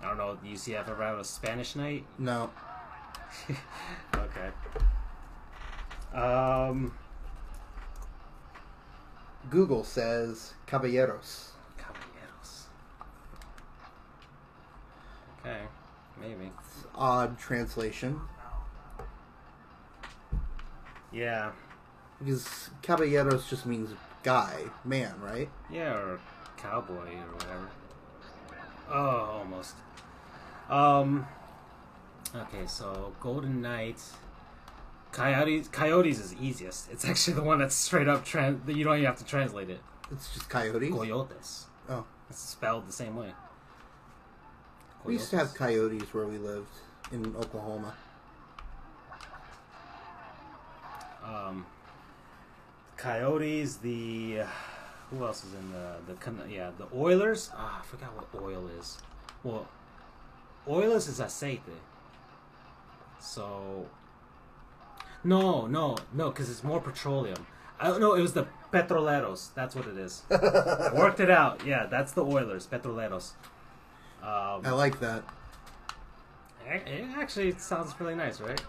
I don't know. Do you see ever have a Spanish night? No. Okay. Um, Google says Caballeros. caballeros. Okay, maybe. It's odd translation Yeah, because Caballeros just means guy, man, right? yeah, or cowboy or whatever. Oh, almost. Um. Okay, so Golden Knight. Coyotes. Coyotes is easiest. It's actually the one that's straight up. Trans- you don't even have to translate it. It's just coyotes. Coyotes. Oh, It's spelled the same way. we used to have Coyotes. coyotes where we lived in Oklahoma. um, Coyotes. The uh, who else is in the the yeah the Oilers? Ah, I forgot what oil is. Well, Oilers is aceite. So no, no, no, because it's more petroleum. I don't know. It was the Petroleros. That's what it is. I worked it out. Yeah, that's the Oilers. Petroleros. Um, I like that. It it actually sounds really nice, right?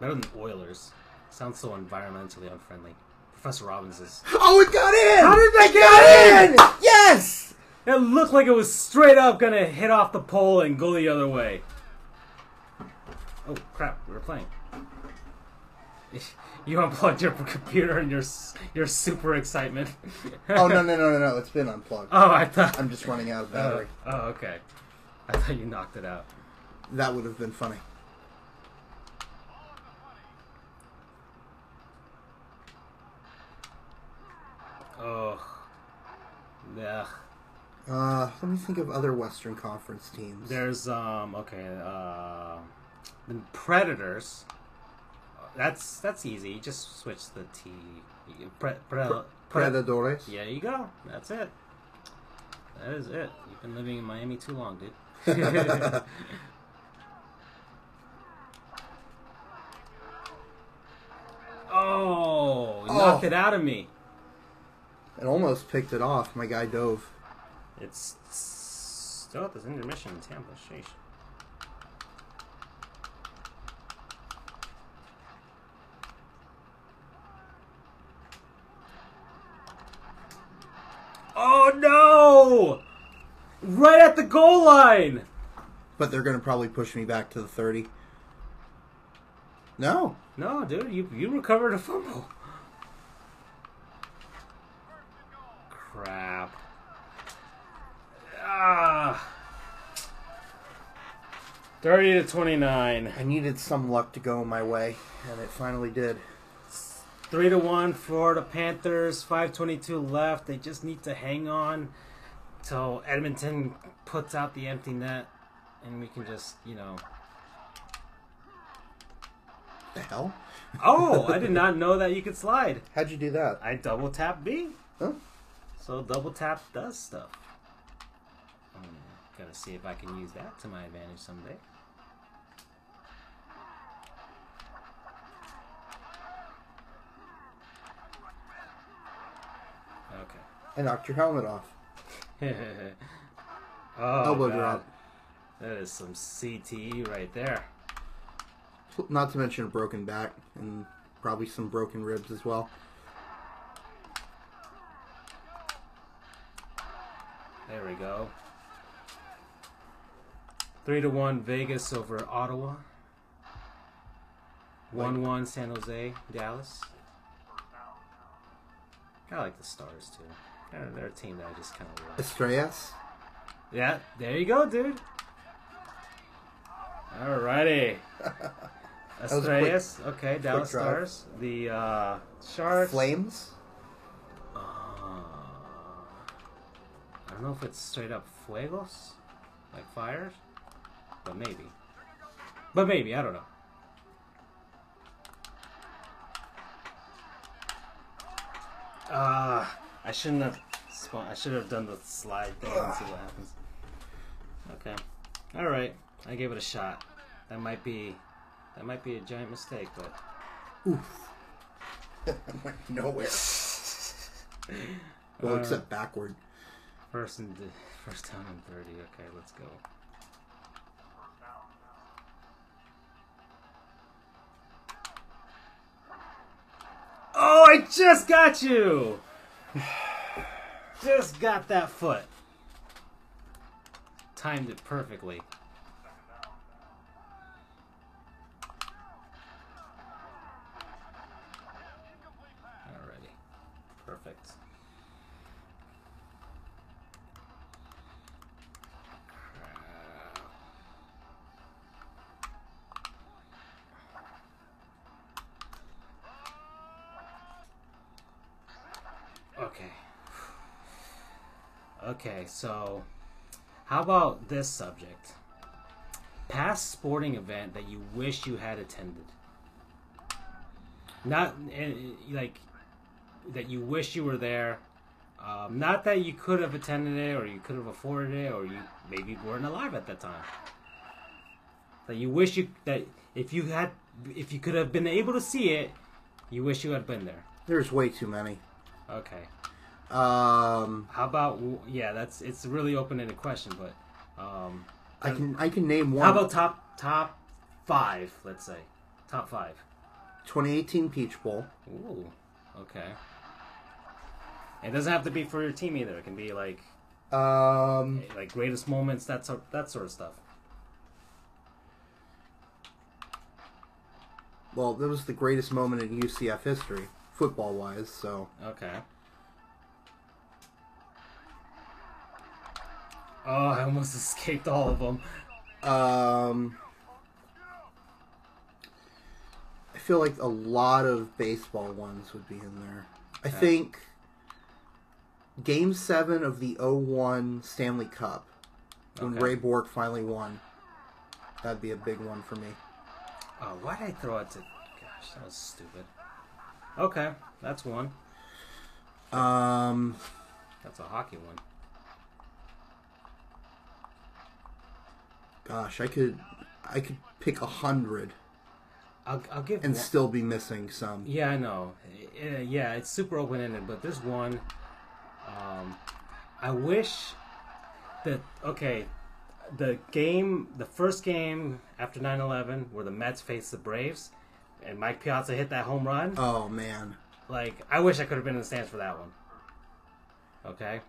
Better than Oilers. Sounds so environmentally unfriendly. Professor Robbins is. Oh, it got in! How did that get got in? Yes! It looked like it was straight up gonna hit off the pole and go the other way. Oh crap! We were playing. You unplugged your computer and your your super excitement. Oh no no no no no! It's been unplugged. Oh, I thought. I'm just running out of Oh, battery. oh, okay. I thought you knocked it out. That would have been funny. Oh. Yeah. Uh, let me think of other Western Conference teams. There's um okay uh the Predators. That's that's easy. You just switch the T. Pre, pre, pre, Predadores. Yeah, you go. That's it. That is it. You've been living in Miami too long, dude. oh, you Oh. it out of me. It almost picked it off. My guy dove. It's still at this intermission in Tampa. Sheesh. Oh no! Right at the goal line! But they're going to probably push me back to the 30. No. No, dude, you you recovered a fumble. Crap. Ah. 30 to 29. I needed some luck to go my way, and it finally did. 3 to 1 Florida Panthers, 522 left. They just need to hang on so Edmonton puts out the empty net, and we can just, you know. The hell? oh, I did not know that you could slide. How'd you do that? I double tap B. Huh? So double tap does stuff. I'm gonna see if I can use that to my advantage someday. Okay. I knocked your helmet off. oh, Elbow God. drop. That is some CTE right there. Not to mention a broken back and probably some broken ribs as well. There we go. Three to one Vegas over Ottawa. One one San Jose, Dallas. I like the Stars too. They're, they're a team that I just kind of like. Estrellas. Yeah, there you go, dude. Alrighty. Estrellas, okay, Dallas. Stars. The uh, Sharks. Flames. Uh, I don't know if it's straight up fuegos, like fires, but maybe. But maybe I don't know. Uh, I shouldn't have. Spun, I should have done the slide thing and see what happens. Okay, all right. I gave it a shot. That might be, that might be a giant mistake, but Oof. Went nowhere. Well, Uh, except backward. First and first down and thirty. Okay, let's go. Oh, I just got you. Just got that foot. Timed it perfectly. Okay, so how about this subject? Past sporting event that you wish you had attended. Not eh, like that you wish you were there. Um, not that you could have attended it or you could have afforded it or you maybe weren't alive at that time. That you wish you that if you had if you could have been able to see it, you wish you had been there. There's way too many. Okay. Um, How about yeah? That's it's really open-ended question, but um, I can I can name one. how about top top five? Let's say top five. 2018 Peach Bowl. Ooh, okay. It doesn't have to be for your team either. It can be like Um, like greatest moments, that sort that sort of stuff. well, that was the greatest moment in UCF history, football wise. So Okay. Oh, I almost escaped all of them. Um, I feel like a lot of baseball ones would be in there. I Okay. think Game 7 of the 01 Stanley Cup, when Okay. Ray Bourque finally won. That'd be a big one for me. Oh, why did I throw it to? Gosh, that was stupid. Okay, that's one. Um, That's a hockey one. Gosh, I could I could pick a hundred I'll, I'll give and one- still be missing some. Yeah, I know. Uh, Yeah, it's super open ended, but there's one. Um, I wish that okay, the game, the first game after 9/11, where the Mets faced the Braves, and Mike Piazza hit that home run. Oh man. Like, I wish I could have been in the stands for that one. Okay,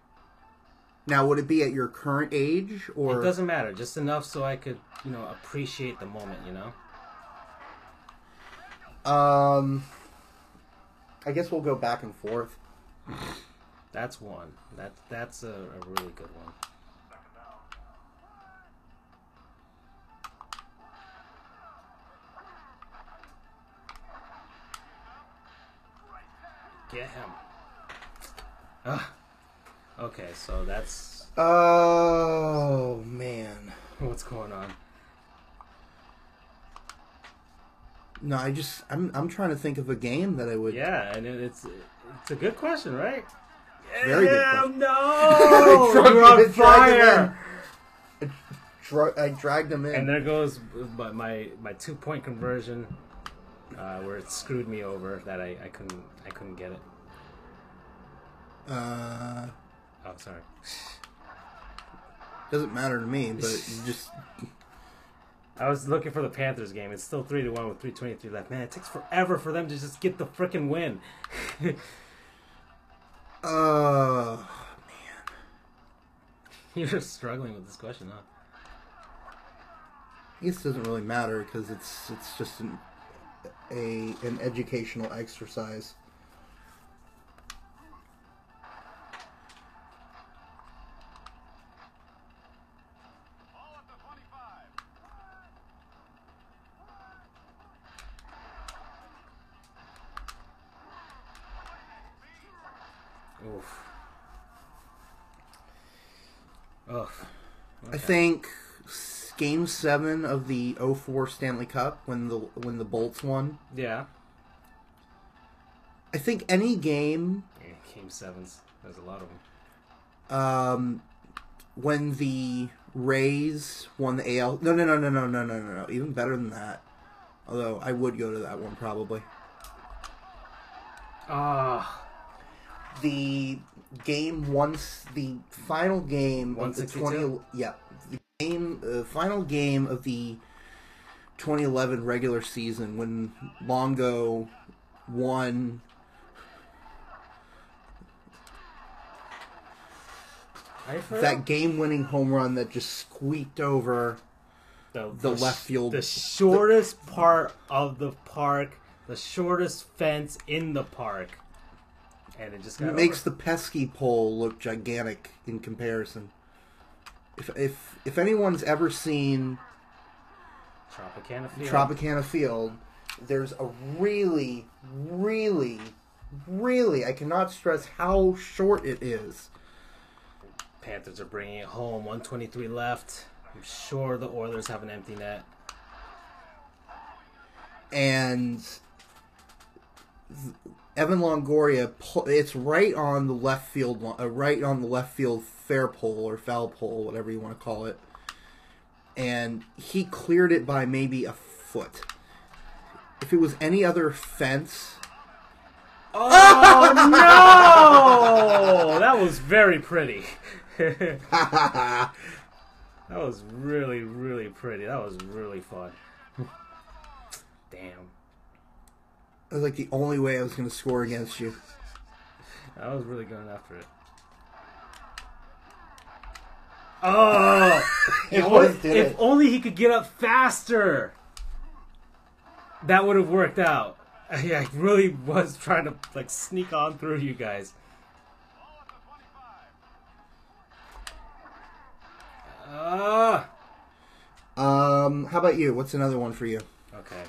Now, would it be at your current age or it doesn't matter, just enough so I could, you know, appreciate the moment. You know. Um, I guess we'll go back and forth. That's one. That that's a, a really good one. Get him. Ah. Okay, so that's Oh man. what's going on. No, I just I'm I'm trying to think of a game that I would. Yeah, and it, it's it's a good question, right? Very good question. No, you're on dragged him fire. Dra- I dragged them in. And there goes my my, my two point conversion, uh, where it screwed me over that I, I couldn't I couldn't get it. Uh, Oh, sorry. doesn't matter to me, but you just I was looking for the Panthers game. It's still three to one with three twenty three left. Man, it takes forever for them to just get the freaking win. uh, man, You're struggling with this question, huh? This doesn't really matter because it's it's just an a an educational exercise. Think Game Seven of the 04 Stanley Cup when the when the Bolts won. Yeah. I think any game Yeah, Game sevens. There's a lot of them. um, when the Rays won the AL. No, no, no, no, no, no, no, no, no. Even better than that. Although I would go to that one probably. Ah. The game once the final game of the twenty yeah the game uh, final game of the 2011 regular season when Longo won that game winning home run that just squeaked over the left field- The shortest part of the park, the shortest fence in the park. And it just got makes over. the pesky pole look gigantic in comparison. If if if anyone's ever seen Tropicana Field. Tropicana Field, there's a really, really, really I cannot stress how short it is. Panthers are bringing it home. 123 left. I'm sure the Oilers have an empty net. And Evan Longoria, it's right on the left field, uh, right on the left field fair pole or foul pole, whatever you want to call it. And he cleared it by maybe a foot. If it was any other fence, Oh no! That was very pretty. that was really, really pretty. That was really fun. Damn. That was like the only way I was going to score against you. I was really going after it. Oh! if, only, if only he could get up faster. That would have worked out. I, really was trying to like sneak on through you guys. Ball at the 25. Ah. Um, how about you? What's another one for you? Okay.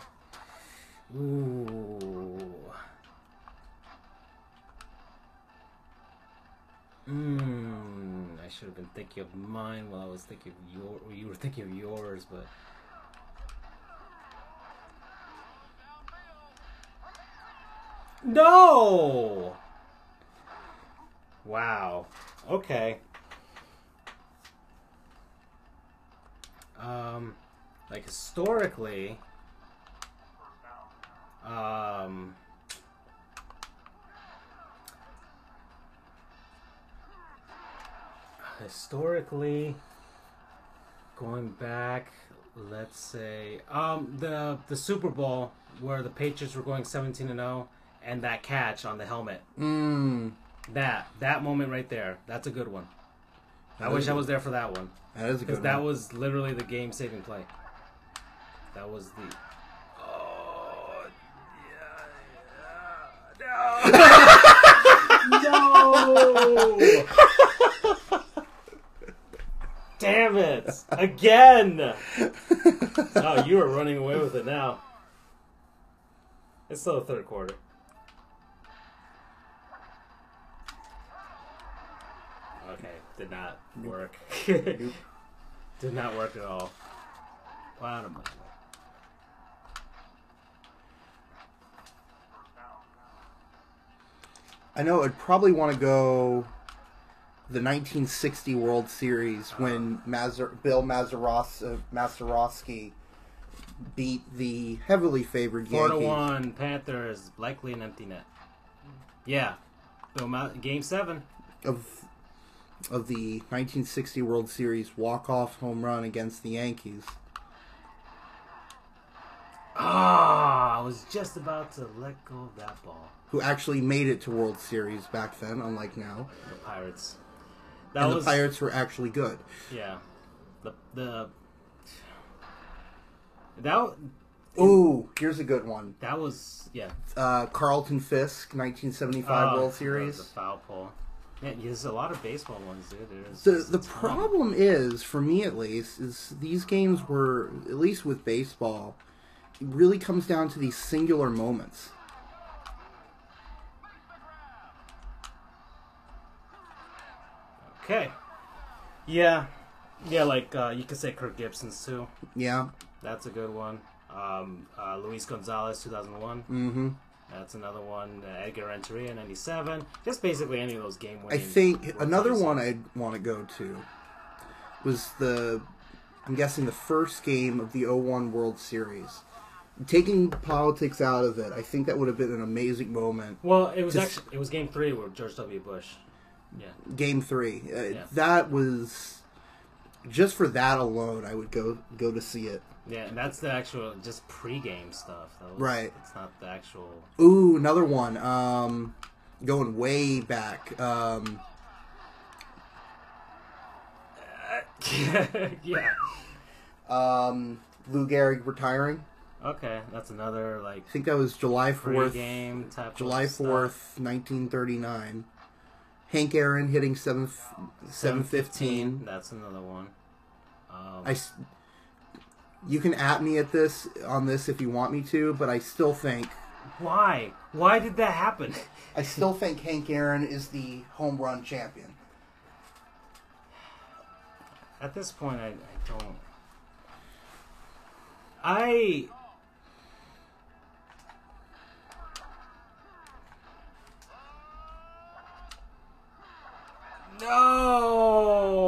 Ooh. Mmm. I should have been thinking of mine while I was thinking of your. You were thinking of yours, but. No. Wow. Okay. Um, like historically. Um. Historically, going back, let's say, um, the the Super Bowl where the Patriots were going seventeen and zero, and that catch on the helmet. Mmm. That that moment right there, that's a good one. I wish is I a- was there for that one That is a because good that was literally the game-saving play. That was the. Oh yeah, no! Damn it! Again! Oh, you are running away with it now. It's still the third quarter. Okay, did not work. did not work at all. Wow, I'm I know I'd probably want to go the 1960 World Series when Mazar- Bill Mazeros- uh, Mazeroski beat the heavily favored Four to one, Panthers, likely an empty net. Yeah, Boom out game seven. of of the 1960 World Series walk-off home run against the Yankees. Ah, I was just about to let go of that ball. Who actually made it to World Series back then, unlike now. The Pirates. That and was the Pirates were actually good. yeah. The the that Ooh, here's a good one. that was yeah. Uh, Carlton Fisk, 1975 Ah, World Series. The, foul pole. Yeah, there's a lot of baseball ones, dude. There's the there's the problem is for me at least is these games were at least with baseball it really comes down to these singular moments Okay. Yeah. Yeah, like uh, you could say Kirk Gibson's too. yeah That's a good one. Um, uh, Luis Gonzalez, 2001. mm-hmm That's another one. Uh, Edgar Renteria, 97. Just basically any of those game i think another one i'd want to go to was the i'm guessing the first game of the 01 world series taking politics out of it i think that would have been an amazing moment Well, it was actually it was game three with George W. Bush. Yeah. game three uh, Yeah. that was just for that alone i would go go to see it Yeah, and that's the actual just pre-game stuff. Though. Right. It's not the actual. Ooh, another one. Um, going way back. Um, yeah. um, Lou Gehrig retiring. Okay, that's another like I think that was July fourth. pre-game type. July fourth, nineteen thirty nine. Hank Aaron hitting seven seven fifteen. That's another one. Um, I. You can at me at this on this if you want me to, but I still think why? Why did that happen? I still think Hank Aaron is the home run champion. At this point, I, I don't. I. No.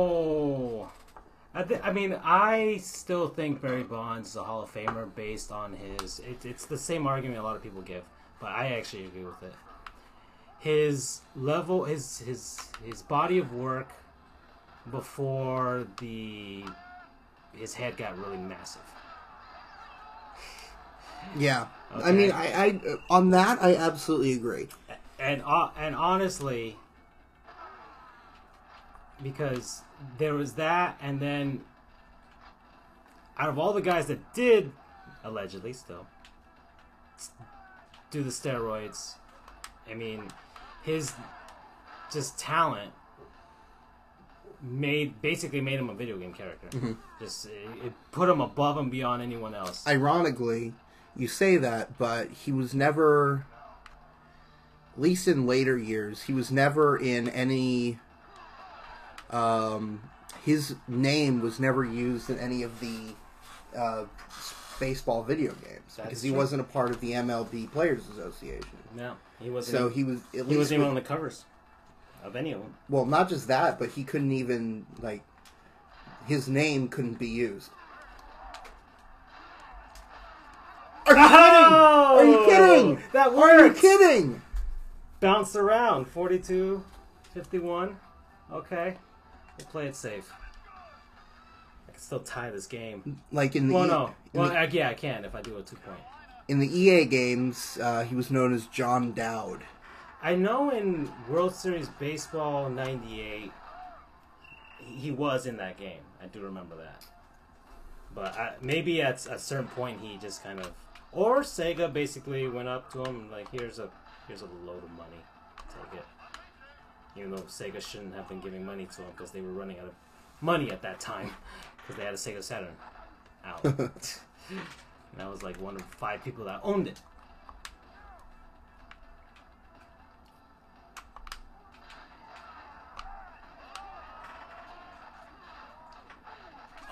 I, th- I mean, I still think Barry Bonds is a Hall of Famer based on his. It, it's the same argument a lot of people give, but I actually agree with it. His level, his his his body of work before the his head got really massive. Yeah, I mean, I, I on that I absolutely agree. and uh, and honestly, because there was that, and then out of all the guys that did allegedly still do the steroids, I mean, his just talent made basically made him a video game character. Mm-hmm. Just it, it put him above and beyond anyone else. ironically, you say that, but he was never, at least in later years, he was never in any. Um, his name was never used in any of the uh, baseball video games That's because he true. wasn't a part of the MLB Players Association. no, he wasn't. So he was he wasn't even with- on the covers of any of them. well, not just that, but he couldn't even like his name couldn't be used. Are you kidding? Are you kidding? That Are you kidding? Bounced around. 42, 51. Okay. We'll play it safe. I can still tie this game. Like in the Well, E- no. Well, the, I, yeah, I can if I do a two point. in the EA games, uh, he was known as John Dowd. I know in World Series Baseball 98, he he was in that game. I do remember that. But I, maybe at a certain point he just kind of. Or Sega basically went up to him like, here's a here's a load of money. Take it. Even though Sega shouldn't have been giving money to him because they were running out of money at that time because they had a Sega Saturn out. and I was like one of five people that owned it.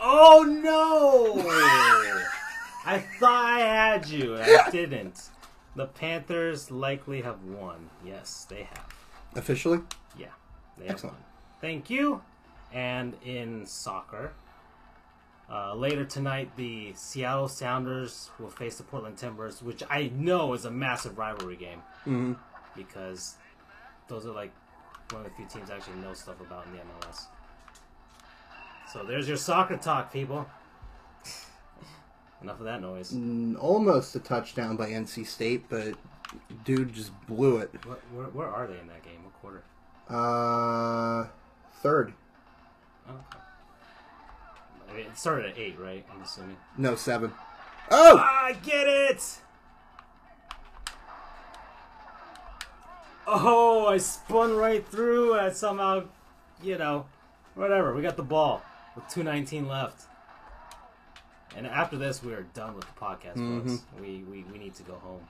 Oh no! I thought I had you. and I didn't. The Panthers likely have won. Yes, they have. Officially, they Excellent. Thank you. And in soccer, uh, later tonight, the Seattle Sounders will face the Portland Timbers, which I know is a massive rivalry game Mhm. because those are like one of the few teams I actually know stuff about in the MLS. So there's your soccer talk, people. Enough of that noise. Mm, Almost a touchdown by NC State, but dude just blew it. What, where, where are they in that game? What quarter? Uh, third. Okay. I mean, it started at eight, right? I'm assuming. No, seven. Oh! I get it. Oh, I spun right through. I somehow, you know, whatever. We got the ball with 2:19 left. And after this, we are done with the podcast, folks. We, we we need to go home.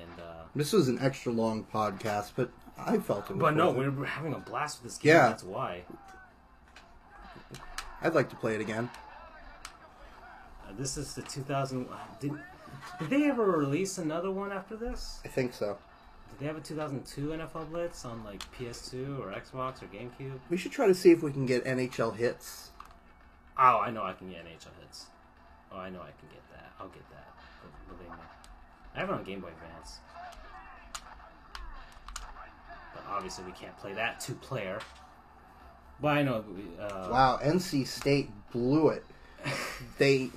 And uh, This was an extra long podcast, but I felt it. But no, we're having a blast with this game. Yeah. That's why. I'd like to play it again. Uh, this is the 2000. uh, Did did they ever release another one after this? I think so. Did they have a 2002 NFL Blitz on like PS2 or Xbox or GameCube? We should try to see if we can get NHL Hitz. Oh, I know I can get NHL Hitz. Oh, I know I can get that. I'll get that. But believe me. I have it on Game Boy Advance. But obviously we can't play that two player. But I know. Uh, Wow, NC State blew it. they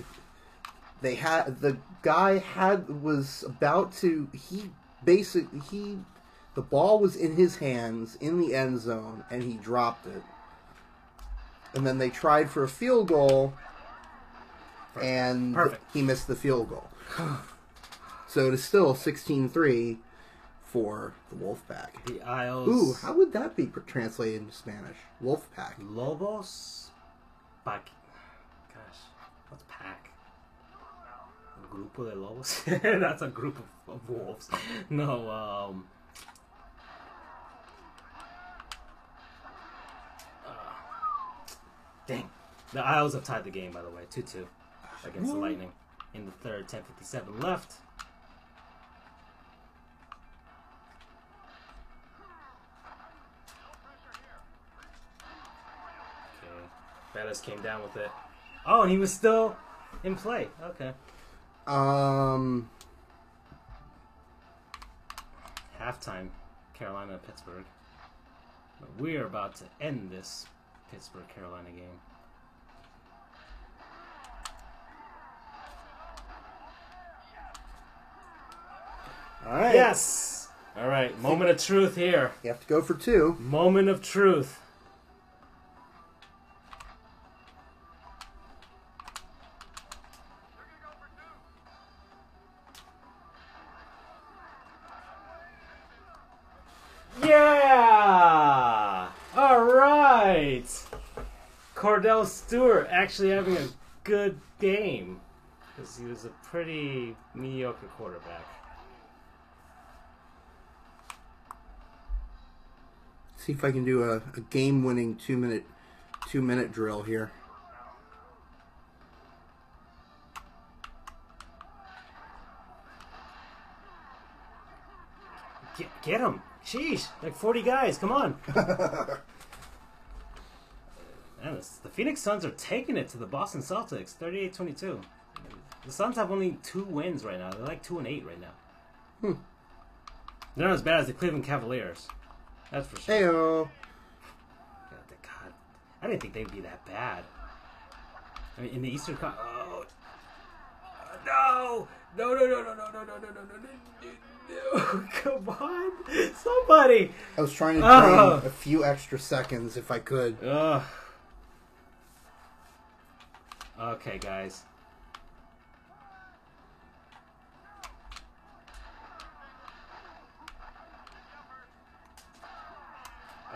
they had the guy had was about to he basically he the ball was in his hands in the end zone and he dropped it. And then they tried for a field goal and Perfect. he missed the field goal. so it is still 16-3 for the wolf pack. The Isles. Ooh, how would that be translated into Spanish? Wolfpack. Lobos. Pac. Gosh, what's pack? A grupo de lobos. That's a group of, of wolves. No. Um. uh, dang. The Isles have tied the game, by the way, two-two against the Lightning in the third. 10:57 left. Bettis came down with it. Oh, and he was still in play. Okay. Um Halftime, Carolina Pittsburgh. But we are about to end this Pittsburgh Carolina game. all right. Yes. All right. Moment of truth here. You have to go for two. Moment of truth. Stewart actually having a good game because he was a pretty mediocre quarterback. See if I can do a, a game winning two minute two minute drill here. Get, get him! Sheesh! Like 40 guys, come on! This, the Phoenix Suns are taking it to the Boston Celtics, 38-22. The Suns have only two wins right now. They're like 2 and 8 right now. Hmm. They're not as bad as the Cleveland Cavaliers. That's for sure. Heyo. God, God, I didn't think they'd be that bad. I mean, in the Eastern Con- oh, no, no, no, no, no, no, no, no, no, no, no, no, no, come on, somebody. I was trying to Oh. drain a few extra seconds if I could. Ugh. Okay, guys.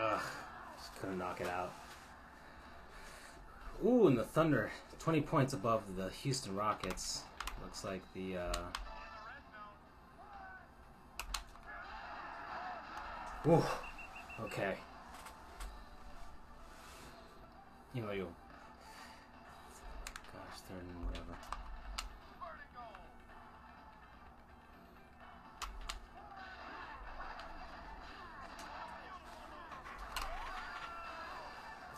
Ugh, just couldn't knock it out. Ooh, and the Thunder, 20 points above the Houston Rockets. Looks like the, uh... Ooh, okay. You know, you. Gosh, third and whatever.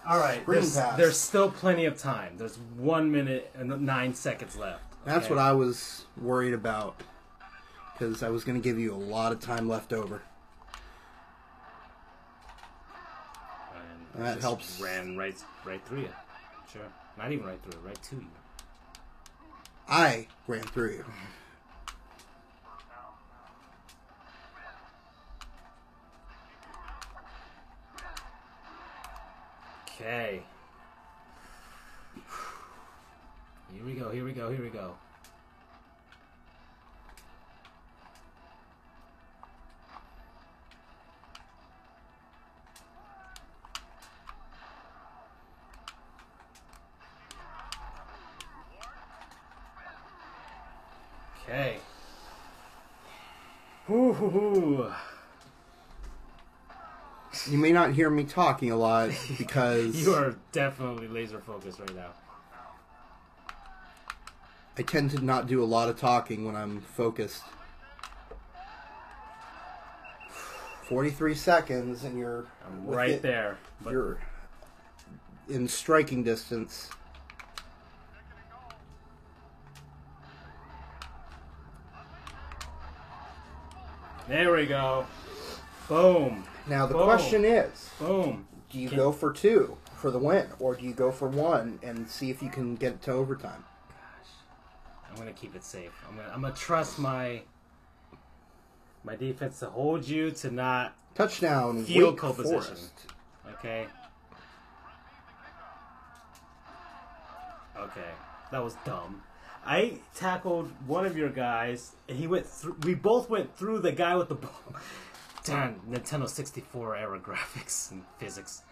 All right, there's, there's still plenty of time. There's one minute and nine seconds left. That's what I was worried about. Because I was going to give you a lot of time left over. That helps. Ran right, right through you. Sure. Not even right through, it, right to you. I ran through you. Okay. Here we go. Here we go. Here we go. You may not hear me talking a lot because You are definitely laser focused right now. I tend to not do a lot of talking when I'm focused. 43 seconds and you're I'm right it- there. But You're in striking distance. There we go. Boom. Now the Boom. question is, Boom. do you Can- go for two for the win or do you go for one and see if you can get it to overtime? Gosh. I'm gonna keep it safe. I'm gonna I'm gonna trust my my defense to hold you to not Touchdown, Field Wake goal position. Forest. okay. Okay, that was dumb. I tackled one of your guys, and he went through. We both went through the guy with the ball. Darn Nintendo 64 era graphics and physics.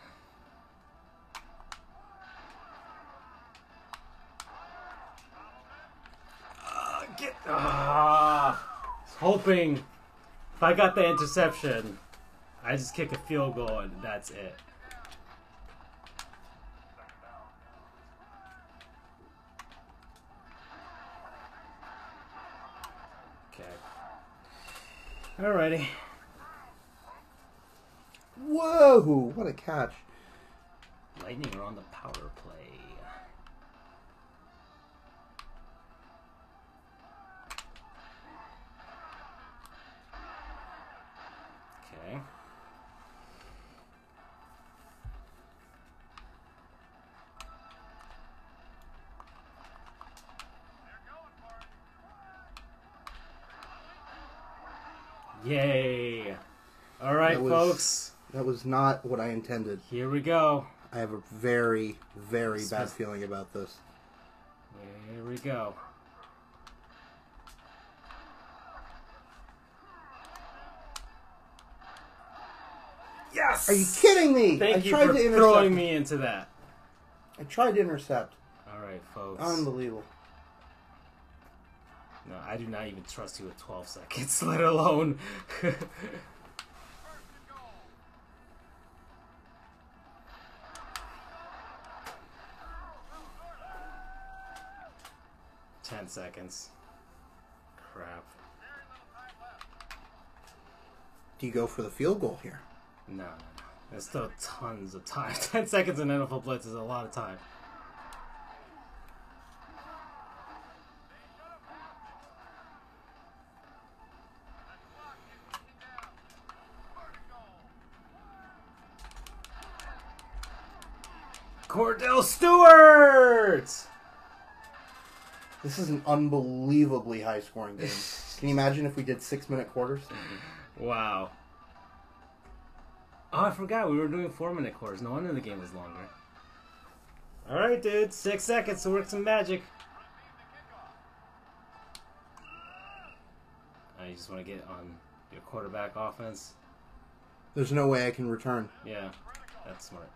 Uh, get ah, hoping if I got the interception, I just kick a field goal and that's it. Alrighty. Whoa, what a catch. Lightning are on the power play. Was not what I intended. Here we go. I have a very, very bad feeling about this. Here we go. Yes! Are you kidding me? Thank I you tried for to intercept. throwing me into that. I tried to intercept. All right, folks. Unbelievable. no, I do not even trust you with 12 seconds, let alone. seconds. Crap. Do you go for the field goal here? No, no, no. There's still tons of time. Ten seconds in NFL Blitz is a lot of time. Kordell Stewart! This is an unbelievably high scoring game. Can you imagine if we did six minute quarters? Wow. Oh, I forgot we were doing four minute quarters. No wonder the game was longer. Alright, dude. Six seconds to work some magic. Oh, I just want to get on your quarterback offense? There's no way I can return. Yeah, that's smart.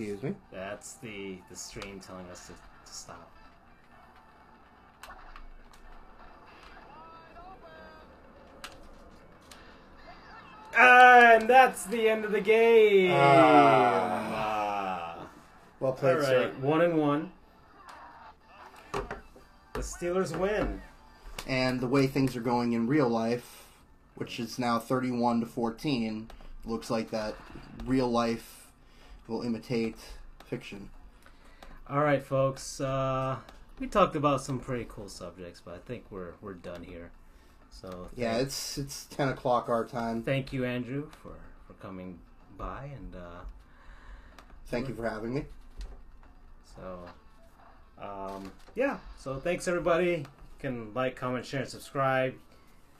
Excuse me. That's the the stream telling us to, to stop. And that's the end of the game. Ah. Ah. Well played, sir. one and one. The Steelers win. And the way things are going in real life, which is now 31 to 14, looks like that real life will imitate fiction. All right, folks. Uh, we talked about some pretty cool subjects, but I think we're we're done here. So Yeah, it's it's ten o'clock our time. thank you, Andrew, for for coming by, and uh, Thank you for having me. so um, yeah. So thanks everybody. You can like, comment, share, and subscribe.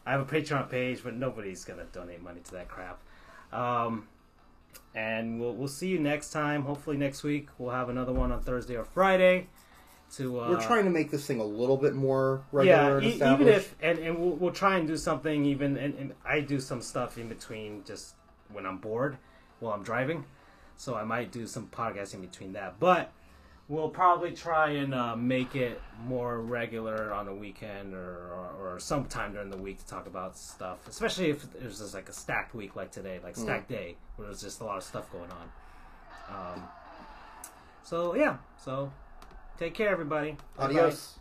I have a Patreon page, but nobody's gonna donate money to that crap. Um, and we'll we'll see you next time. Hopefully next week we'll have another one on Thursday or Friday. To uh, We're trying to make this thing a little bit more regular and yeah, e- even if and, and we'll, we'll try and do something even and, and I do some stuff in between just when I'm bored while I'm driving, so I might do some podcasting between that. But we'll probably try and uh, make it more regular on a weekend or, or or sometime during the week to talk about stuff, especially if there's just like a stacked week like today, like stacked day, where there's just a lot of stuff going on. Um, so yeah, so take care, everybody. Bye-bye. Adios.